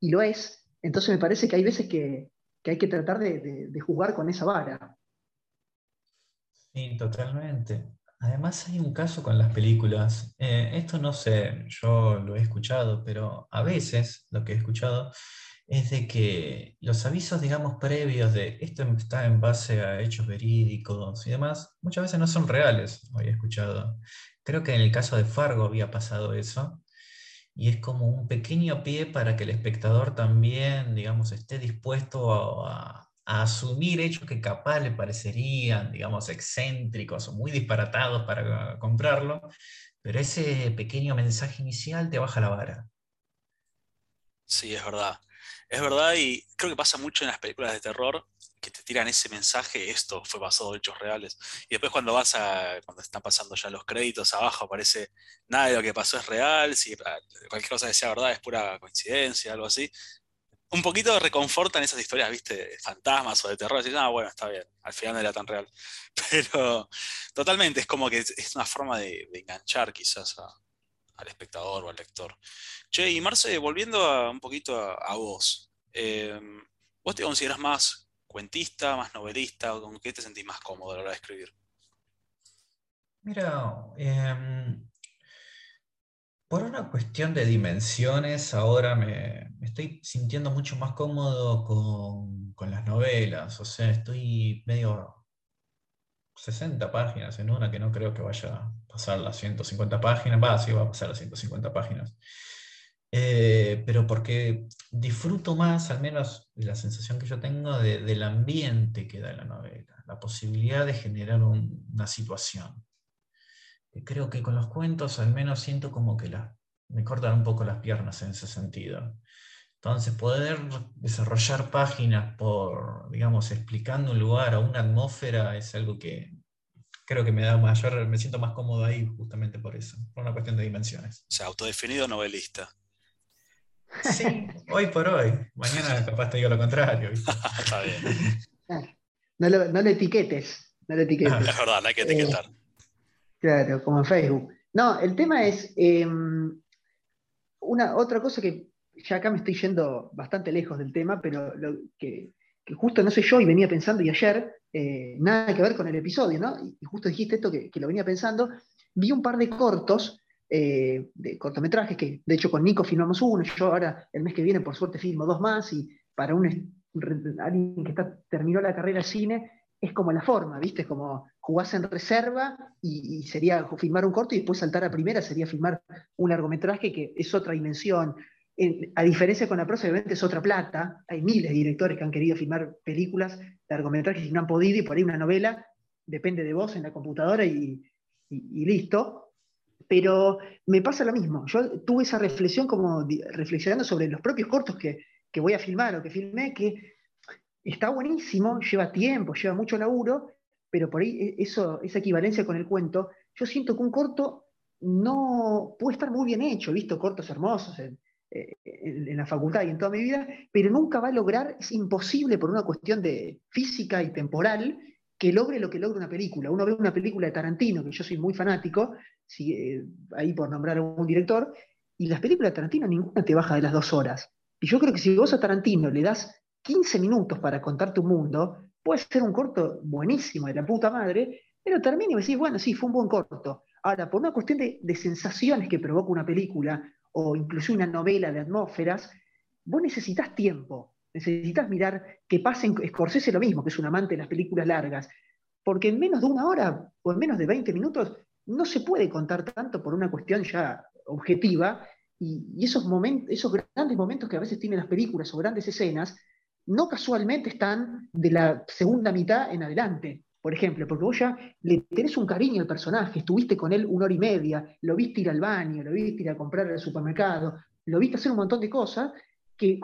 Y lo es, entonces me parece que hay veces que, hay que tratar de, jugar con esa vara. Sí, totalmente. Además hay un caso con las películas. Eh, esto no sé, yo lo he escuchado, pero a veces lo que he escuchado es de que los avisos, digamos, previos de esto está en base a hechos verídicos y demás, muchas veces no son reales, había escuchado. Creo que en el caso de Fargo había pasado eso, y es como un pequeño pie para que el espectador también, digamos, esté dispuesto a asumir hechos que capaz le parecerían, digamos, excéntricos o muy disparatados para comprarlo, pero ese pequeño mensaje inicial te baja la vara. Sí, es verdad. Es verdad y creo que pasa mucho en las películas de terror que te tiran ese mensaje, esto fue basado en hechos reales. Y después cuando vas a, cuando están pasando ya los créditos abajo, aparece nada de lo que pasó es real, si cualquier cosa que sea verdad es pura coincidencia, algo así. Un poquito reconfortan esas historias, viste, de fantasmas o de terror, y ah, bueno, está bien, al final no era tan real. Pero totalmente, es como que es una forma de, enganchar quizás al espectador o al lector. Che, y Marce, volviendo un poquito a, vos, eh, ¿vos te consideras más cuentista, más novelista? ¿Con qué te sentís más cómodo a la hora de escribir? Mira, em, por una cuestión de dimensiones, ahora me, estoy sintiendo mucho más cómodo con, las novelas. O sea, estoy medio 60 páginas en una que no creo que vaya a pasar las 150 páginas. Va, sí, va a pasar las 150 páginas. Eh, pero porque disfruto más, al menos la sensación que yo tengo, del ambiente que da la novela, la posibilidad de generar una situación. Creo que con los cuentos al menos siento como que me cortan un poco las piernas en ese sentido. Entonces, poder desarrollar páginas por, digamos, explicando un lugar o una atmósfera es algo que creo que me da mayor, me siento más cómodo ahí justamente por eso, por una cuestión de dimensiones. O sea, autodefinido novelista. Sí, hoy por hoy. Mañana capaz te digo lo contrario. Está bien. No lo, etiquetes. No lo etiquetes. es verdad, no hay que etiquetar. Eh, claro, como en Facebook. No, el tema es em, una otra cosa que ya acá me estoy yendo bastante lejos del tema, pero que, justo no sé yo y venía pensando y ayer, eh, nada que ver con el episodio, ¿no? Y justo dijiste esto que, que, lo venía pensando, vi un par de cortos eh, de cortometrajes, que de hecho con Nico filmamos uno, yo ahora el mes que viene por suerte filmo dos más, y para un, alguien que está, terminó la carrera de cine, es como la forma, ¿viste? Es como jugás en reserva y, sería filmar un corto y después saltar a primera sería filmar un largometraje que es otra dimensión. a diferencia con la prosa, obviamente es otra plata. Hay miles de directores que han querido filmar películas, largometrajes y no han podido, y por ahí una novela depende de vos en la computadora y listo. Pero me pasa lo mismo. Yo tuve esa reflexión como reflexionando sobre los propios cortos que, voy a filmar o que filmé, que está buenísimo, lleva tiempo, lleva mucho laburo, pero por ahí e, eso, esa equivalencia con el cuento, yo siento que un corto no puede estar muy bien hecho, he visto cortos hermosos en, la facultad y en toda mi vida, pero nunca va a lograr, es imposible por una cuestión de física y temporal, que logre lo que logra una película. Uno ve una película de Tarantino, que yo soy muy fanático, eh, ahí por nombrar a un director, y las películas de Tarantino ninguna te baja de las dos horas. Y yo creo que si vos a Tarantino le das 15 minutos para contar tu mundo, puede ser un corto buenísimo de la puta madre, pero termina y decís, bueno, sí, fue un buen corto. Ahora, por una cuestión de, sensaciones que provoca una película, o incluso una novela de atmósferas, vos necesitas tiempo, necesitas mirar que pase en Scorsese lo mismo, que es un amante de las películas largas, porque en menos de una hora o en menos de 20 minutos no se puede contar tanto por una cuestión ya objetiva, y, esos, momentos, esos grandes momentos que a veces tienen las películas o grandes escenas, no casualmente están de la segunda mitad en adelante, por ejemplo, porque vos ya le tenés un cariño al personaje, estuviste con él una hora y media, lo viste ir al baño, lo viste ir a comprar al supermercado, lo viste hacer un montón de cosas que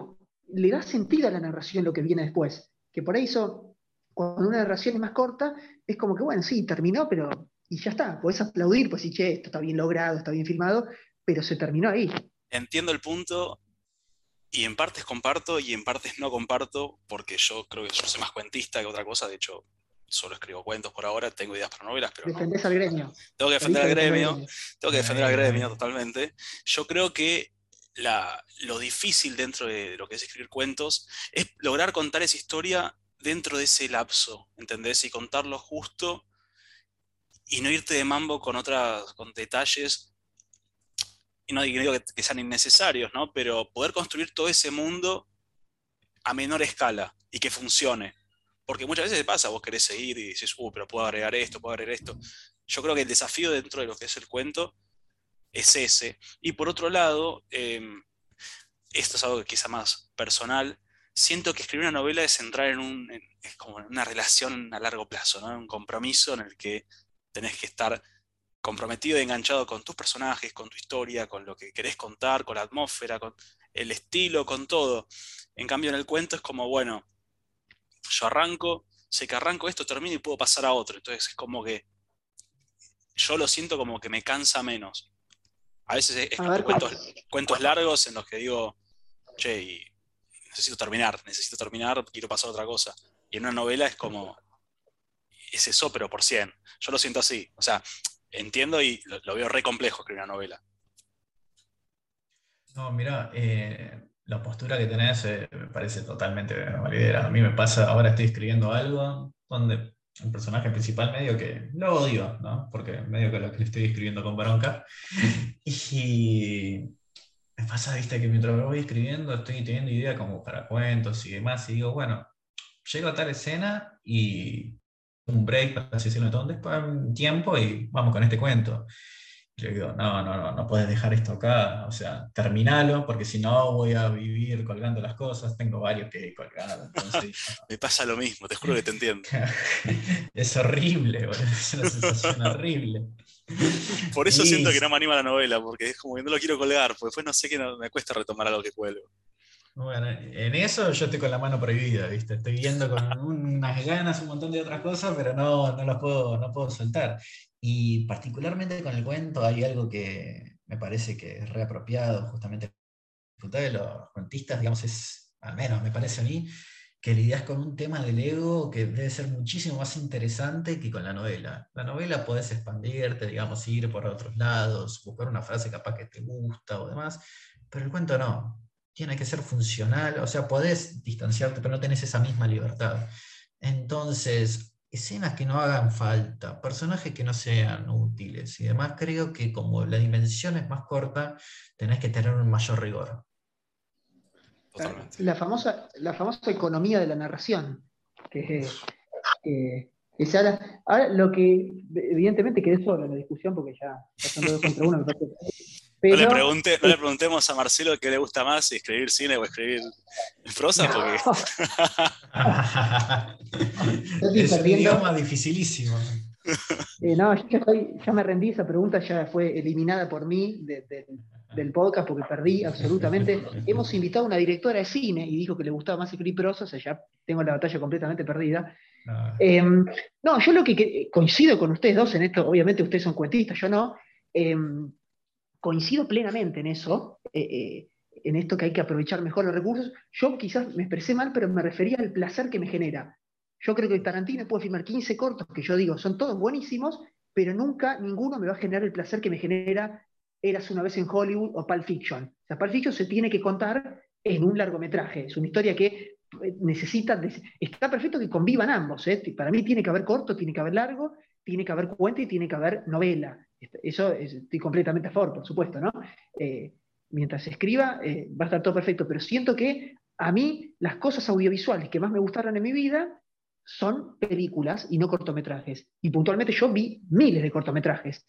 le da sentido a la narración lo que viene después. Que por eso, cuando una narración es más corta, es como que, bueno, sí, terminó, pero y ya está, podés aplaudir, pues sí, che, esto está bien logrado, está bien filmado, pero se terminó ahí. Entiendo el punto y en partes comparto y en partes no comparto, porque yo creo que yo soy más cuentista que otra cosa, de hecho solo escribo cuentos por ahora, tengo ideas para novelas, pero... Defendés al gremio. Tengo que defender al gremio, tengo que defender al gremio totalmente. Yo creo que la, lo difícil dentro de lo que es escribir cuentos es lograr contar esa historia dentro de ese lapso, ¿entendés? Y contarlo justo y no irte de mambo con otras, con detalles, y no digo que, sean innecesarios, ¿no? Pero poder construir todo ese mundo a menor escala y que funcione. Porque muchas veces pasa, vos querés seguir y dices, uh, pero puedo agregar esto, puedo agregar esto. Yo creo que el desafío dentro de lo que es el cuento es ese. Y por otro lado, em, esto es algo que quizá más personal, siento que escribir una novela es entrar en, un, es como una relación a largo plazo, ¿no? un compromiso en el que tenés que estar comprometido y enganchado con tus personajes, con tu historia, con lo que querés contar, con la atmósfera, con el estilo, con todo. En cambio, en el cuento es como, bueno, yo arranco, sé que arranco esto, termino y puedo pasar a otro. Entonces es como que yo lo siento como que me cansa menos. A veces es, cuentos, largos en los que digo, che, necesito terminar, necesito terminar, quiero pasar a otra cosa. Y en una novela es como, es eso, pero por 100. Yo lo siento así. O sea, entiendo y lo, veo re complejo escribir una novela. No, mira, eh, la postura que tenés eh, me parece totalmente validera. A mí me pasa, ahora estoy escribiendo algo donde el personaje principal medio que lo odio, ¿no? Porque medio que lo que estoy escribiendo con bronca. Y me pasa, viste, que mientras lo voy escribiendo estoy teniendo idea como para cuentos y demás, y digo, bueno, llego a tal escena y un break, para así decirlo, entonces, un tiempo y vamos con este cuento. Y le digo, no, no, no, no puedes dejar esto acá, o sea, terminalo, porque si no voy a vivir colgando las cosas, tengo varios que colgar. Me pasa lo mismo, te juro que te entiendo. es horrible, es una sensación horrible. Por eso siento que no me anima la novela, porque es como que no lo quiero colgar, porque después no sé que me cuesta retomar algo que cuelgo. Bueno, en eso yo estoy con la mano prohibida, ¿viste? Estoy viendo con unas ganas un montón de otras cosas, pero no, no las puedo, no puedo soltar. Y particularmente con el cuento hay algo que me parece que es reapropiado, justamente de los cuentistas, digamos, es, al menos me parece a mí, que lidias con un tema del ego que debe ser muchísimo más interesante que con la novela. La novela puedes expandirte, digamos, ir por otros lados, buscar una frase capaz que te gusta o demás, pero el cuento no tiene que ser funcional, o sea, podés distanciarte, pero no tenés esa misma libertad. Entonces, escenas que no hagan falta, personajes que no sean útiles y demás, creo que como la dimensión es más corta, tenés que tener un mayor rigor. La famosa, la famosa economía de la narración, que, es ahora, lo que evidentemente quedé solo en la discusión porque ya, son dos contra uno, no, le pregunte, no le preguntemos a Marcelo qué le gusta más, si escribir cine o escribir prosa, porque. es un idioma dificilísimo. Eh, no, ya, me rendí, esa pregunta ya fue eliminada por mí del podcast porque perdí absolutamente. Hemos invitado a una directora de cine y dijo que le gustaba más escribir prosa, o sea, ya tengo la batalla completamente perdida. Ah. Em, no, yo lo que, coincido con ustedes dos en esto, obviamente ustedes son cuentistas, yo no. Em, coincido plenamente en eso, eh, eh, en esto que hay que aprovechar mejor los recursos. Yo quizás me expresé mal, pero me refería al placer que me genera. Yo creo que Tarantino puede filmar 15 cortos que yo digo, son todos buenísimos, pero nunca ninguno me va a generar el placer que me genera Eras una vez en Hollywood o Pulp Fiction. O sea, Pulp Fiction se tiene que contar en un largometraje. Es una historia que eh, necesita, está perfecto que convivan ambos. Para mí tiene que haber corto, tiene que haber largo, tiene que haber cuento y tiene que haber novela. Eso estoy completamente a favor, por supuesto, ¿no? Eh, mientras escriba, eh, va a estar todo perfecto, pero siento que a mí las cosas audiovisuales que más me gustaron en mi vida son películas y no cortometrajes. Y puntualmente yo vi miles de cortometrajes,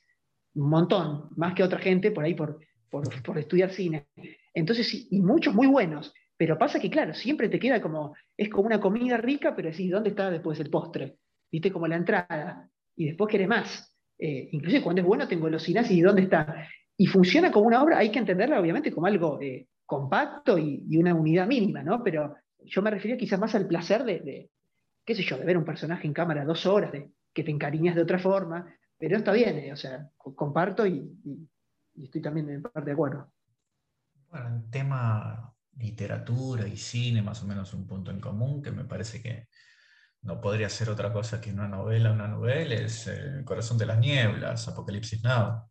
un montón, más que otra gente por ahí por, por, estudiar cine. Entonces, y muchos muy buenos, pero pasa que, claro, siempre te queda como, es como una comida rica, pero decís, ¿dónde está después el postre? ¿Viste? Como la entrada, y después querés más. Eh, inclusive cuando es bueno tengo los y dónde está. Y funciona como una obra, hay que entenderla obviamente como algo eh, compacto y, una unidad mínima, ¿no? Pero yo me refería quizás más al placer de, qué sé yo, de ver un personaje en cámara dos horas, de que te encariñas de otra forma, pero está bien, eh, o sea, comparto y, y, estoy también en parte de acuerdo. Bueno, en tema literatura y cine, más o menos un punto en común que me parece que no podría ser otra cosa que una novela. Una novela es El corazón de las nieblas, Apocalipsis Now.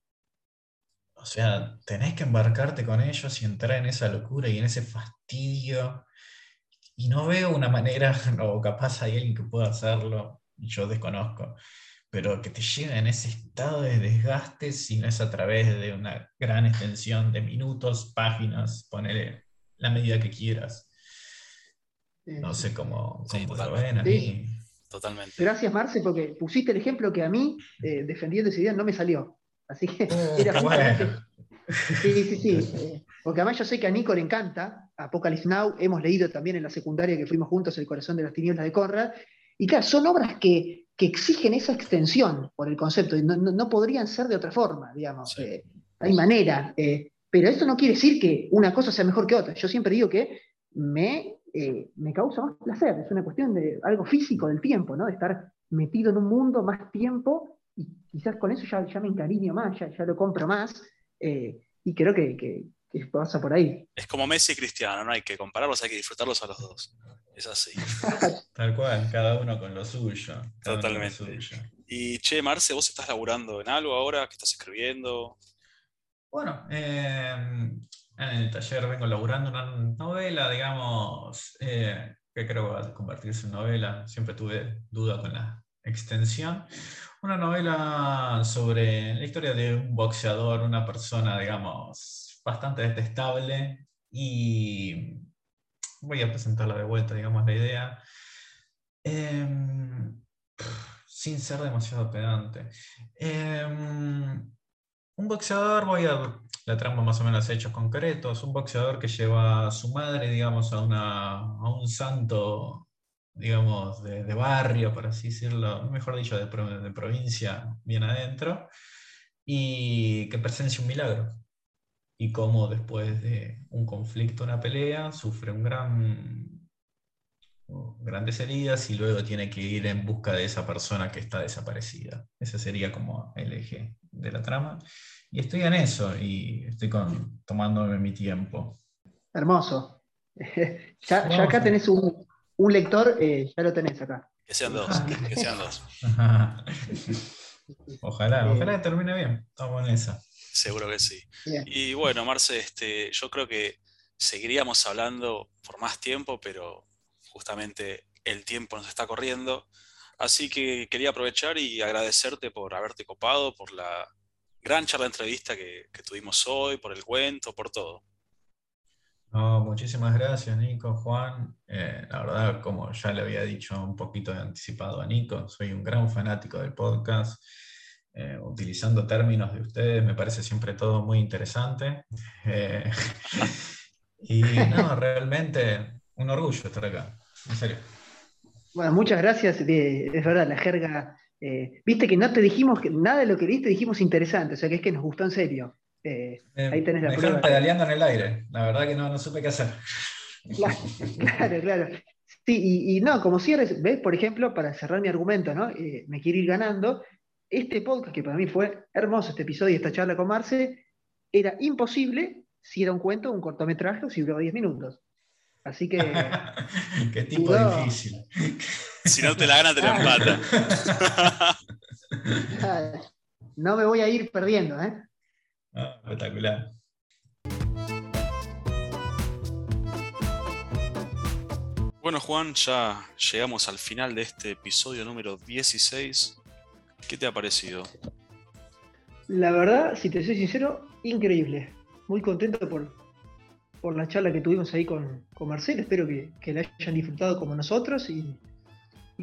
O sea, tenés que embarcarte con ellos y entrar en esa locura y en ese fastidio. Y no veo una manera, o capaz hay alguien que pueda hacerlo, yo desconozco, pero que te llegue en ese estado de desgaste si no es a través de una gran extensión de minutos, páginas, ponele la medida que quieras. No sé cómo, lo ven Totalmente. Gracias, Marce, porque pusiste el ejemplo que a mí, defendiendo esa idea, no me salió. Así que uh, era bueno. Sí, sí, sí. Porque además yo sé que a Nico le encanta Apocalypse Now, hemos leído también en la secundaria que fuimos juntos El corazón de las tinieblas de Conrad, y claro, son obras que, exigen esa extensión por el concepto, y no, podrían ser de otra forma, digamos. Eh, hay manera. Eh, pero eso no quiere decir que una cosa sea mejor que otra. Yo siempre digo que me, eh, me causa más placer, es una cuestión de algo físico del tiempo, ¿no? De estar metido en un mundo más tiempo y quizás con eso ya, ya me encariño más, ya, ya lo compro más. y creo que, que, que pasa por ahí. Es como Messi y Cristiano, no hay que compararlos, hay que disfrutarlos a los dos. Es así. Tal cual, cada uno con lo suyo. Totalmente. Y che, Marce, ¿vos estás laburando en algo ahora? ¿Qué estás escribiendo? Bueno, em, en el taller vengo laburando una novela, digamos, eh, que creo que va a convertirse en novela. Siempre tuve duda con la extensión. Una novela sobre la historia de un boxeador, una persona, digamos, bastante detestable y voy a presentarla de vuelta, digamos, la idea. Em, sin ser demasiado pedante. Em, un boxeador, voy a la trama más o menos hechos concretos, un boxeador que lleva a su madre, digamos, a, un santo, digamos, de, barrio, por así decirlo, mejor dicho, de, de provincia, bien adentro, y que presencia un milagro. Y cómo después de un conflicto, una pelea, sufre un gran, grandes heridas y luego tiene que ir en busca de esa persona que está desaparecida. Ese sería como el eje de la trama. Y estoy en eso y estoy con, tomándome mi tiempo. Hermoso. ya, acá tenés un, lector, eh, ya lo tenés acá. Que sean dos, que sean dos. ojalá, eh, ojalá termine bien. Estamos en esa. Seguro que sí. Y bueno, Marce, este, yo creo que seguiríamos hablando por más tiempo, pero justamente el tiempo nos está corriendo. Así que quería aprovechar y agradecerte por haberte copado, por la gran charla entrevista que, tuvimos hoy, por el cuento, por todo. muchísimas gracias, Nico, Juan. Eh, la verdad, como ya le había dicho un poquito de anticipado a Nico, soy un gran fanático del podcast. Eh, utilizando términos de ustedes, me parece siempre todo muy interesante. Eh, y no, realmente un orgullo estar acá, en serio. Bueno, muchas gracias, es verdad, la jerga, eh, viste que no te dijimos que nada de lo que viste dijimos interesante, o sea que es que nos gustó en serio. ahí tenés la me prueba. pedaleando en el aire, la verdad que no, no supe qué hacer. Claro, claro. Sí, y, no, como cierres, ves, por ejemplo, para cerrar mi argumento, ¿no? me quiero ir ganando, este podcast, que para mí fue hermoso este episodio y esta charla con Marce, era imposible si era un cuento, un cortometraje o si duraba 10 minutos. Así que. Qué tipo difícil. Si no te la gana, te la empata. no me voy a ir perdiendo, ¿eh? Ah, espectacular. Bueno, Juan, ya llegamos al final de este episodio número 16 ¿Qué te ha parecido? La verdad, si te soy sincero, increíble. Muy contento por, por la charla que tuvimos ahí con, con Marcel. Espero que, la hayan disfrutado como nosotros y,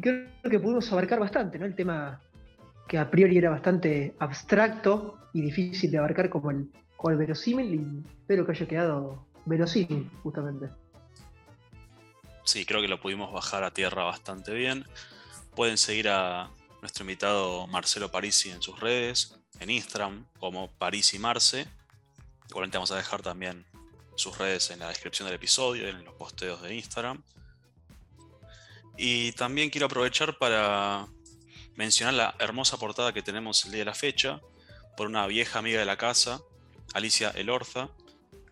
creo que pudimos abarcar bastante, ¿no? El tema que a priori era bastante abstracto y difícil de abarcar como el, como el verosímil y espero que haya quedado verosímil justamente. Sí, creo que lo pudimos bajar a tierra bastante bien. Pueden seguir a, nuestro invitado Marcelo Parisi en sus redes, en Instagram como Parisi Marce. Igualmente vamos a dejar también sus redes en la descripción del episodio, en los posteos de Instagram. Y también quiero aprovechar para mencionar la hermosa portada que tenemos el día de la fecha por una vieja amiga de la casa, Alicia Elorza,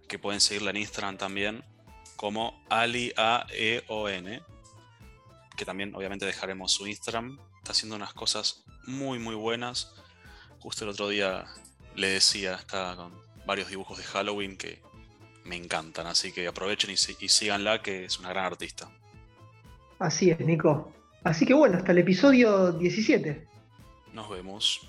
que pueden seguirla en Instagram también como Ali A E O N, que también obviamente dejaremos su Instagram está haciendo unas cosas muy, muy buenas. Justo el otro día le decía, está con varios dibujos de Halloween que me encantan, así que aprovechen y, y síganla, que es una gran artista. Así es, Nico. Así que bueno, hasta el episodio 17. Nos vemos.